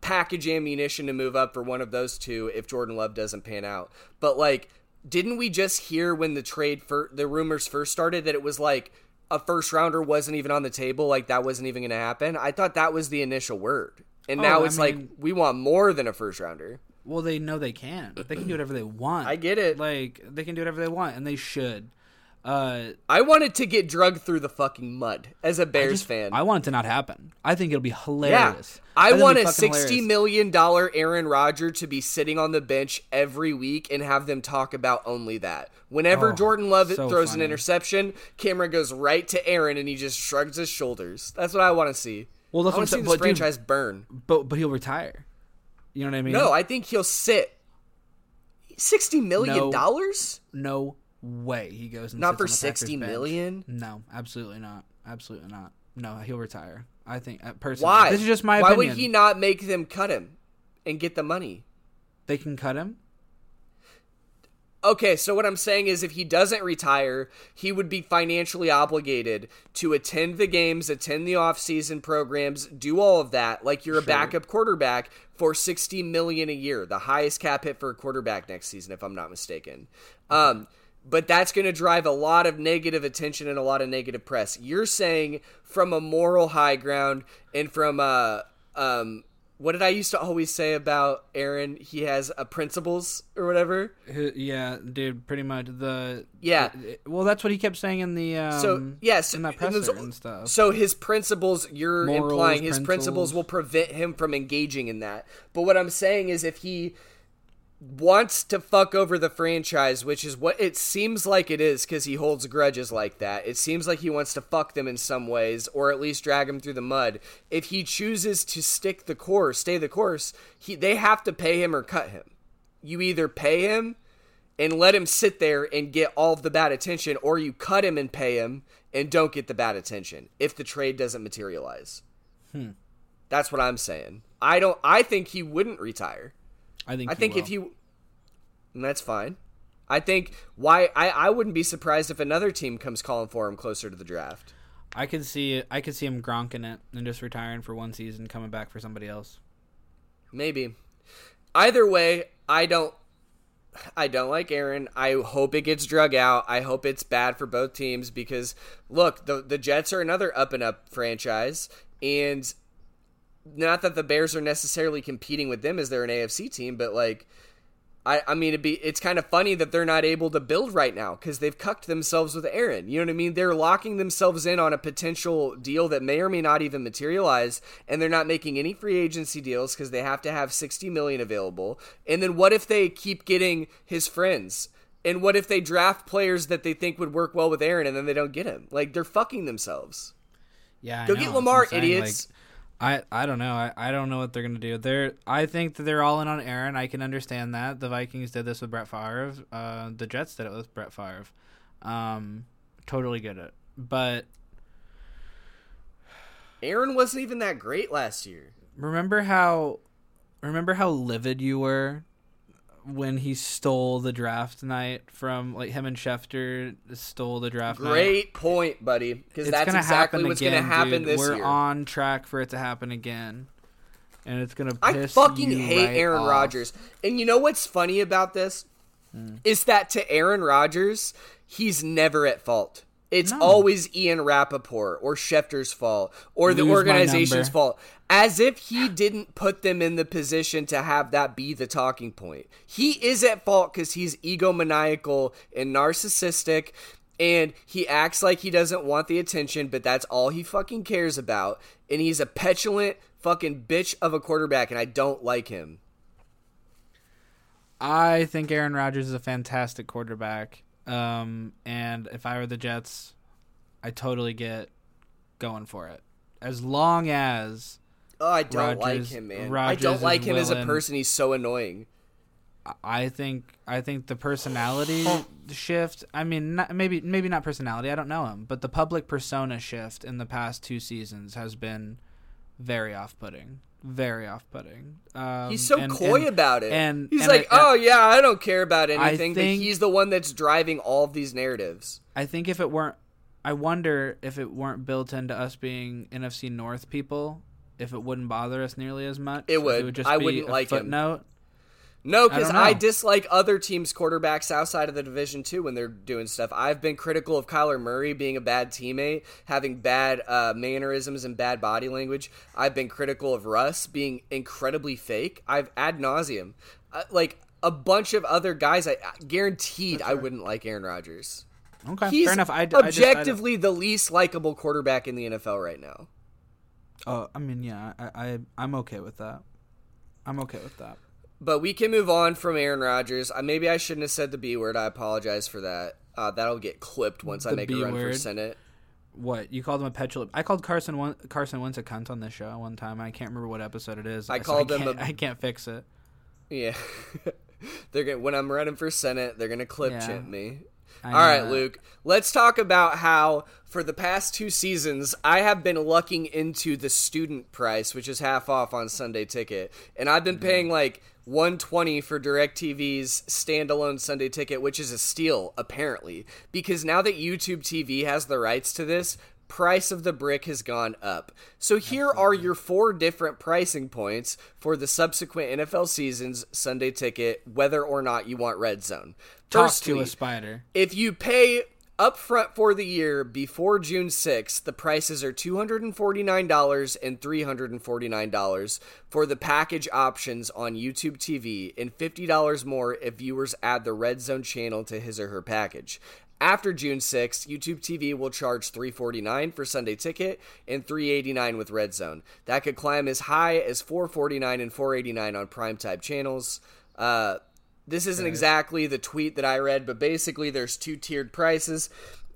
package ammunition to move up for one of those two if Jordan Love doesn't pan out. But like, didn't we just hear when the trade for the rumors first started that it was like a first rounder wasn't even on the table, like that wasn't even going to happen? I thought that was the initial word. And Oh, now I it's like we want more than a first rounder. Well, they know they can. They can do whatever they want. I get it. Like they can do whatever they want, and they should. Uh, I wanted to get drugged through the fucking mud as a Bears just- fan. I want it to not happen. I think it'll be Yeah, hilarious. I want a sixty hilarious. million dollar Aaron Rodgers to be sitting on the bench every week and have them talk about only that. Whenever Oh, Jordan Love so throws an interception, camera goes right to Aaron and he just shrugs his shoulders. That's what I want to see. Well, that's I want to see this But, dude, franchise burn. but but he'll retire. You know what I mean? No, I think he'll sit. Sixty million dollars? no way. He goes and Not for sixty bench. million. No, absolutely not. Absolutely not. No, he'll retire. I think uh, personally. Why? This is just my Why opinion. would he not make them cut him and get the money? They can cut him. Okay, so what I'm saying is if he doesn't retire, he would be financially obligated to attend the games, attend the off-season programs, do all of that like you're a backup quarterback for 60 million a year, the highest cap hit for a quarterback next season if I'm not mistaken. Um but that's going to drive a lot of negative attention and a lot of negative press. You're saying from a moral high ground and from a um what did I used to always say about Aaron? He has a principles or whatever. Yeah, dude, pretty much the Yeah. well, that's what he kept saying in the um, So yes, in that and presser and stuff. So his principles, you're Morals, implying his principles. principles will prevent him from engaging in that. But what I'm saying is, if he wants to fuck over the franchise, which is what it seems like it is, because he holds grudges like that. It seems like he wants to fuck them in some ways, or at least drag them through the mud. If he chooses to stick the course, stay the course, he they have to pay him or cut him. You either pay him and let him sit there and get all of the bad attention, or you cut him and pay him and don't get the bad attention if the trade doesn't materialize. Hmm. That's what I'm saying. I don't. I think he wouldn't retire. I think I think will. if he, and that's fine. I think why I I wouldn't be surprised if another team comes calling for him closer to the draft. I could see I could see him gronking it and just retiring for one season, coming back for somebody else. Maybe. Either way, I don't I don't like Aaron. I hope it gets drug out. I hope it's bad for both teams because look, the the Jets are another up and up franchise and not that the Bears are necessarily competing with them as they're an AFC team, but like I, I mean, it'd be it's kind of funny that they're not able to build right now because they've cucked themselves with Aaron. You know what I mean? They're locking themselves in on a potential deal that may or may not even materialize, and they're not making any free agency deals because they have to have sixty million available. And then what if they keep getting his friends? And what if they draft players that they think would work well with Aaron, and then they don't get him? Like they're fucking themselves. Yeah, I Go know, get Lamar, idiots. like, I, I don't know. I, I don't know what they're gonna do. They're I think that they're all in on Aaron. I can understand that. The Vikings did this with Brett Favre. Uh, the Jets did it with Brett Favre. Um, totally get it. But Aaron wasn't even that great last year. remember how remember how livid you were when he stole the draft night from like him and Schefter stole the draft night. Great point, buddy. Because that's exactly what's going to happen dude. this We're year. on track for it to happen again, and it's gonna. I fucking hate right Aaron. Rodgers. And you know what's funny about this? Hmm. Is that to Aaron Rodgers, he's never at fault. It's No. always Ian Rapoport or Schefter's fault or the Lose organization's fault. As if he didn't put them in the position to have that be the talking point. He is at fault because he's egomaniacal and narcissistic and he acts like he doesn't want the attention, but that's all he fucking cares about. And he's a petulant fucking bitch of a quarterback, and I don't like him. I think Aaron Rodgers is a fantastic quarterback. Um, and if I were the Jets, I totally get going for it. As long as Oh, I don't like him, man. I don't like him as a person. He's so annoying. I think I think the personality shift. I mean, not, maybe maybe not personality. I don't know him, but the public persona shift in the past two seasons has been very off-putting. Very off-putting. Um, He's so and- coy and- about it. and- he's and like, I- "Oh yeah, I don't care about anything," think- but he's the one that's driving all of these narratives. I think if it weren't, I wonder if it weren't built into us being NFC North people, if it wouldn't bother us nearly as much. It If would. just I be wouldn't a like him. No, because don't I, dislike other teams' quarterbacks outside of the division too when they're doing stuff. I've been critical of Kyler Murray being a bad teammate, having bad uh, mannerisms and bad body language. I've been critical of Russ being incredibly fake. I've ad nauseum, uh, like a bunch of other guys. I guaranteed I wouldn't like Aaron Rodgers. Okay, He's fair enough. I, I just- I objectively the least likable quarterback in the NFL right now. oh, I mean, yeah, I, I I'm okay with that. I'm okay with that. But we can move on from Aaron Rodgers. Uh, maybe I shouldn't have said the B word. I apologize for that. Uh, that'll get clipped once I make B a run for word? Senate. What you called him a petulant? I called Carson one, Carson Wentz a cunt on this show one time. I can't remember what episode it is. I so called him can't- a- I can't fix it. Yeah, they're gonna when I'm running for Senate, they're gonna clip Yeah. chimp me. All right. Luke. Let's talk about how for the past two seasons I have been lucking into the student price, which is half off on Sunday Ticket, and I've been mm-hmm. paying like 120 for DirecTV's standalone Sunday Ticket, which is a steal apparently, because now that YouTube TV has the rights to this, price of the brick has gone up. So here are your four different pricing points for the subsequent NFL seasons Sunday Ticket, whether or not you want Red Zone. Talk to a spider. if you pay upfront for the year before June 6th, the prices are $249 and $349 for the package options on YouTube TV and $50 more if viewers add the Red Zone channel to his or her package. After June 6th, YouTube TV will charge 349 for Sunday Ticket and 389 with Red Zone. That could climb as high as 449 and 489 on prime type channels. Uh, this isn't exactly the tweet that I read, but basically there's two tiered prices.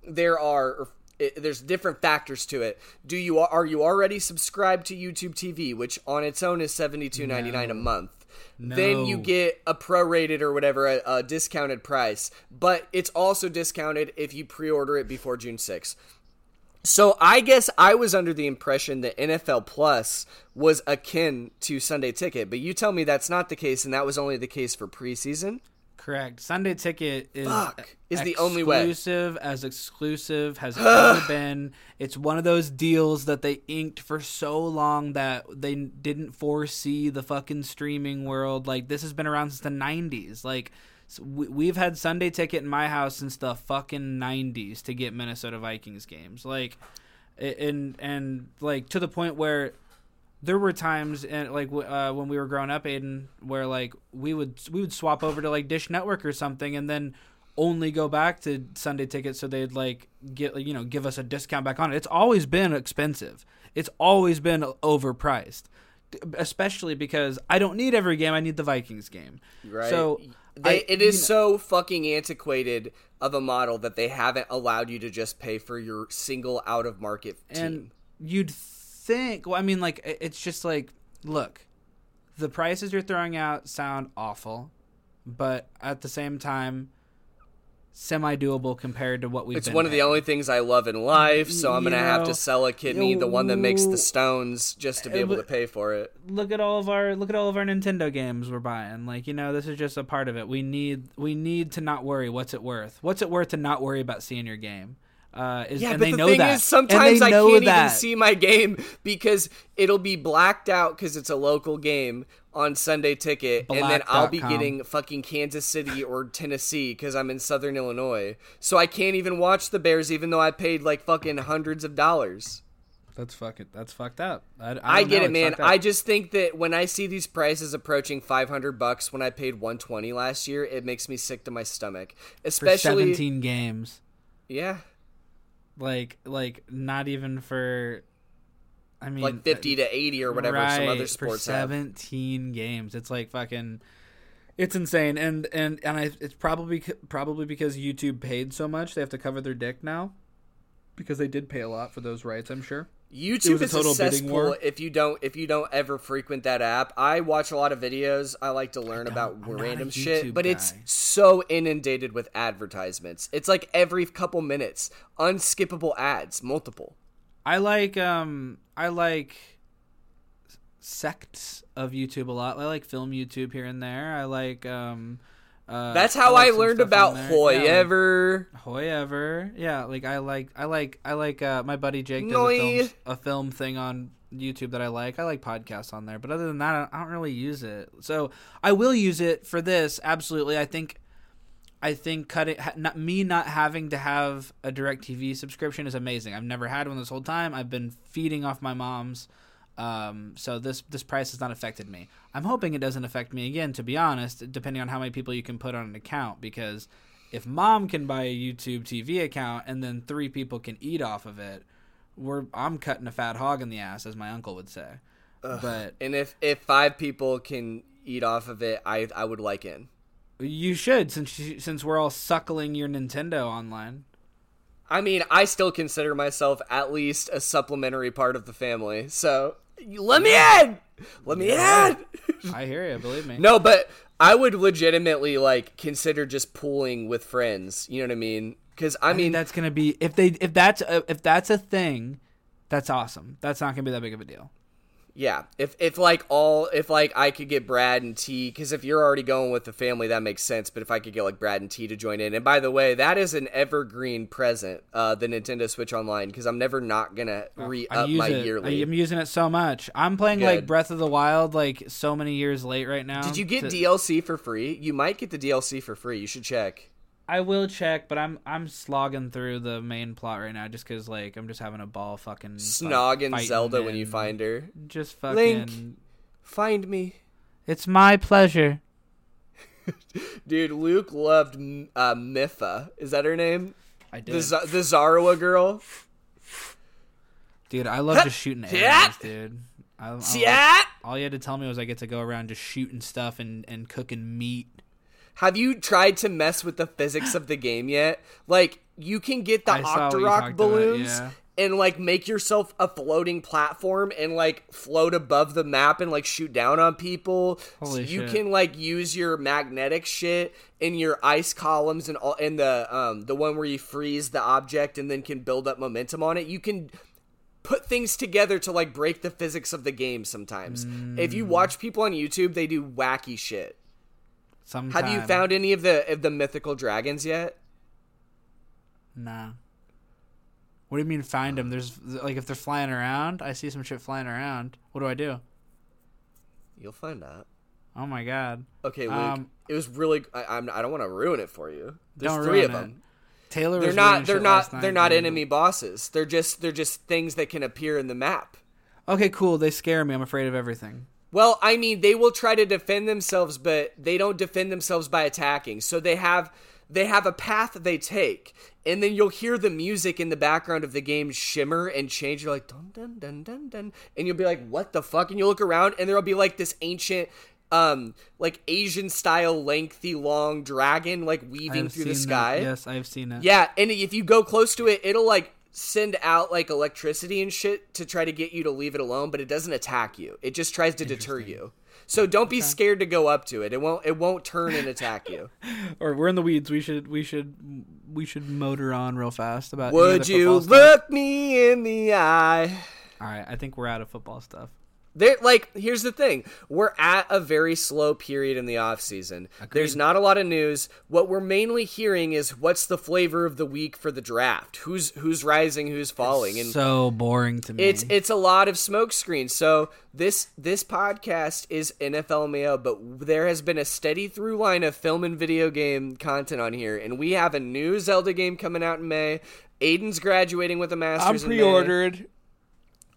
There are it, there's different factors to it. Do you are you already subscribed to YouTube TV, which on its own is seventy two ninety nine a month? Then you get a prorated or whatever, a, a discounted price. But it's also discounted if you pre order it before June 6th. So I guess I was under the impression that NFL Plus was akin to Sunday Ticket, but you tell me that's not the case, and that was only the case for preseason. Correct. Sunday Ticket is Fuck, is the only way. exclusive as exclusive has ever been. It's one of those deals that they inked for so long that they didn't foresee the fucking streaming world. Like this has been around since the '90s. Like we've had Sunday Ticket in my house since the fucking '90s to get Minnesota Vikings games. Like, and and like to the point where there were times and like uh, when we were growing up aiden where like we would we would swap over to like dish network or something and then only go back to sunday tickets so they'd like get you know give us a discount back on it it's always been expensive it's always been overpriced especially because i don't need every game i need the vikings game Right. so They, I- it is know- so fucking antiquated of a model that they haven't allowed you to just pay for your single out of market team. and you'd think well i mean like it's just like look the prices you're throwing out sound awful but at the same time semi doable compared to what we've it's one of the only things I love in life, so I'm You gonna have to sell a kidney, the one that makes the stones, just to be able to pay for it. look at all of our look at all of our Nintendo games we're buying. Like, you know, this is just a part of it. We need we need to not worry. What's it worth? What's it worth to not worry about seeing your game? Uh, is, Yeah, and but they the thing that. is, And sometimes I can't that. even see my game because it'll be blacked out because it's a local game on Sunday Ticket, and then I'll be Black.com. getting fucking Kansas City or Tennessee because I'm in Southern Illinois, so I can't even watch the Bears even though I paid like fucking hundreds of dollars. That's fucking that's fucked up. I, I, I get know, it, it's man. I just think that when I see these prices approaching 500 bucks when I paid 120 last year, it makes me sick to my stomach. for Especially, 17 games. yeah, Like like not even for I mean like 50 to 80 or whatever some other right, sports for have. 17 games. It's like fucking it's insane and and and I it's probably probably because YouTube paid so much they have to cover their dick now because they did pay a lot for those rights, I'm sure. YouTube is a total bidding cesspool war. if you don't if you don't ever frequent that app. I watch a lot of videos. I like to learn about I'm random shit, but it's so inundated with advertisements. It's like every couple minutes, unskippable ads, multiple. I like um I like sects of YouTube a lot. I like film YouTube here and there. I like um uh, That's how like I learned about. Hoy Yeah, like- ever. Yeah, like I like I like I like uh my buddy Jake does a film, a film thing on YouTube that I like. I like podcasts on there, but other than that, I don't- really use it. So I will use it for this. Absolutely, I think. I think cutting ha, not, me not having to have a DirecTV subscription is amazing. I've never had one this whole time. I've been feeding off my mom's, um, so this this price has not affected me. I'm hoping it doesn't affect me again. To be honest, depending on how many people you can put on an account, because if mom can buy a YouTube TV account and then three people can eat off of it, we're I'm cutting a fat hog in the ass, as my uncle would say. But And if if five people can eat off of it, I I would like in. you should, since you, since we're all suckling your Nintendo online. I mean, I still consider myself at least a supplementary part of the family. So let me in. Let me in. I hear you. Believe me. no, but I would legitimately like consider just pooling with friends. You know what I mean? Because I, I mean, mean that's gonna be if they if that's a, if that's a thing, that's awesome. That's not gonna be that big of a deal. Yeah. If if like all if like I could get Brad and T, because if you're already going with the family, that makes sense. But if I could get like Brad and T to join in, and by the way, that is an evergreen present, uh, the Nintendo Switch Online, because I'm never not gonna re I up my it. yearly. I, am using it so much. I'm playing like Breath of the Wild like so many years late right now. Did you get to- DLC for free? You might get the DLC for free. You should check. I will check, but I'm I'm slogging through the main plot right now just because like I'm just having a ball fucking Snogging Zelda when you find her. just fucking. Link. Find me. It's my pleasure. Dude, Luke loved uh, Mipha. Is that her name? I The, did, Z- the Zarawa girl? dude. I love just shooting Yeah. arrows, dude. I, I, Yeah! all you had to tell me was I get to go around just shooting stuff and and cooking meat. Have you tried to mess with the physics of the game yet? Like, you can get the I Octorok talked about, balloons yeah. and, like, make yourself a floating platform and, like, float above the map and, like, shoot down on people. Holy you can, like, use your magnetic shit in your ice columns and all, and the, um, the one where you freeze the object and then can build up momentum on it. You can put things together to like break the physics of the game sometimes. If Mm. you watch people on YouTube, they do wacky shit. Sometime. Have you found any of the of the mythical dragons yet? Nah. What do you mean find them? There's like if they're flying around, I see some shit flying around. What do I do? You'll find out. Oh my god. Okay, Luke. Um, it was really. I, I'm. I don't want to ruin it for you. There's Don't three ruin of it. them. Taylor They're not. They're not. They're not enemy bosses. They're just. They're just things that can appear in the map. Okay, cool. They scare me. I'm afraid of everything. Well, I mean, they will try to defend themselves, but they don't defend themselves by attacking. So they have they have a path they take, and then you'll hear the music in the background of the game shimmer and change. You're like dun dun dun dun dun, and you'll be like, "What the fuck?" And you look around, and there'll be like this ancient, um, like Asian style, lengthy, long dragon like weaving through the sky. That. Yes, I've seen it. Yeah, and if you go close to it, it'll like send out like electricity and shit to try to get you to leave it alone, but it doesn't attack you. It just tries to deter you. So don't be scared to go up to it. It won't it won't turn and attack you. Or we're in the weeds. We should we should we should motor on real fast about. Would you stuff. look me in the eye? All right, I think we're out of football stuff. There like here's the thing. We're at a very slow period in the off season. There's not a lot of news. What we're mainly hearing is what's the flavor of the week for the draft? Who's who's rising, who's falling and so boring to me. It's it's a lot of smoke screens. So this this podcast is NFL Mayo, but there has been a steady through line of film and video game content on here, and we have a new Zelda game coming out in May. Aiden's graduating with a I'm master's. in May. pre-ordered.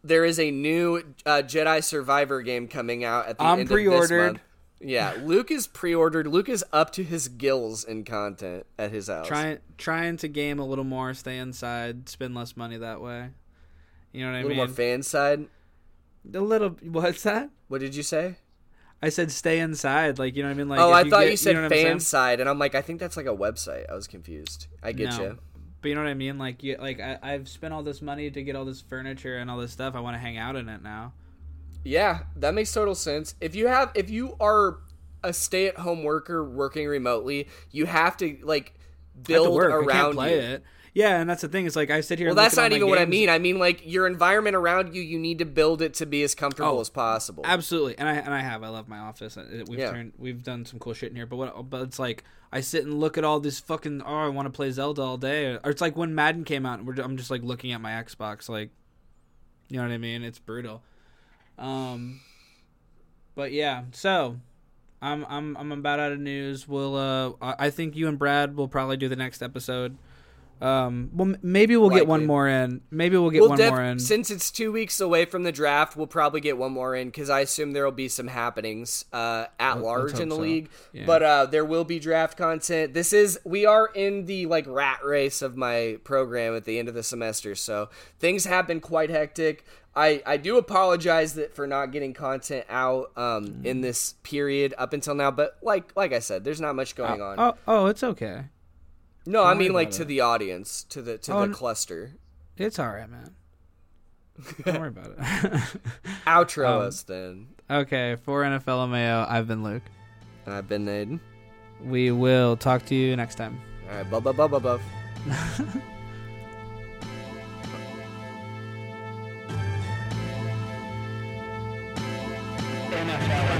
There is a new uh, Jedi Survivor game coming out at the I'm end of this pre-ordered. month. Yeah, Luke is pre-ordered. Luke is up to his gills in content at his house. Trying trying to game a little more, stay inside, spend less money that way. You know what a I little mean? more fan side. a little. What's that? What did you say? I said stay inside. Like you know what I mean? Like oh, I thought get- you said know what fan side, and I'm like, I think that's like a website. I was confused. I get No. you. But you know what I mean? Like you, like I, I've spent all this money to get all this furniture and all this stuff. I want to hang out in it now. Yeah, that makes total sense. If you have, if you are a stay-at-home worker working remotely, you have to like build to around you. it. Yeah, and that's the thing. Is like I sit here. Well, that's not even what I mean. I mean like your environment around you. You need to build it to be as comfortable Oh, as possible. Absolutely, and I and I have. I love my office. Uh, We've Yeah. turned. We've done some cool shit in here. But what? But it's like I sit and look at all this fucking. Oh, I want to play Zelda all day. Or it's like when Madden came out. And we're, I'm just like looking at my Xbox. Like, you know what I mean? It's brutal. Um. But yeah, so I'm I'm I'm about out of news. We'll uh I think you and Brad will probably do the next episode. Um, well, maybe we'll get one more in. Maybe we'll get We'll one def- more in. since it's two weeks away from the draft. We'll probably get one more in because I assume there will be some happenings uh, at Let- large in the so. league. Yeah. But uh, there will be draft content. This is we are in the like rat race of my program at the end of the semester, so things have been quite hectic. I, I do apologize that for not getting content out um, Mm. in this period up until now, but like like I said, there's not much going on. Oh, oh, it's okay. No, I mean like to it. the audience, to the to Oh, the cluster. It's all right, man. Don't worry about it. Outro Um, us then. okay, for NFL Mayo, I've been Luke. And I've been Aiden. We will talk to you next time. All right, bub bub bub bub bub. NFL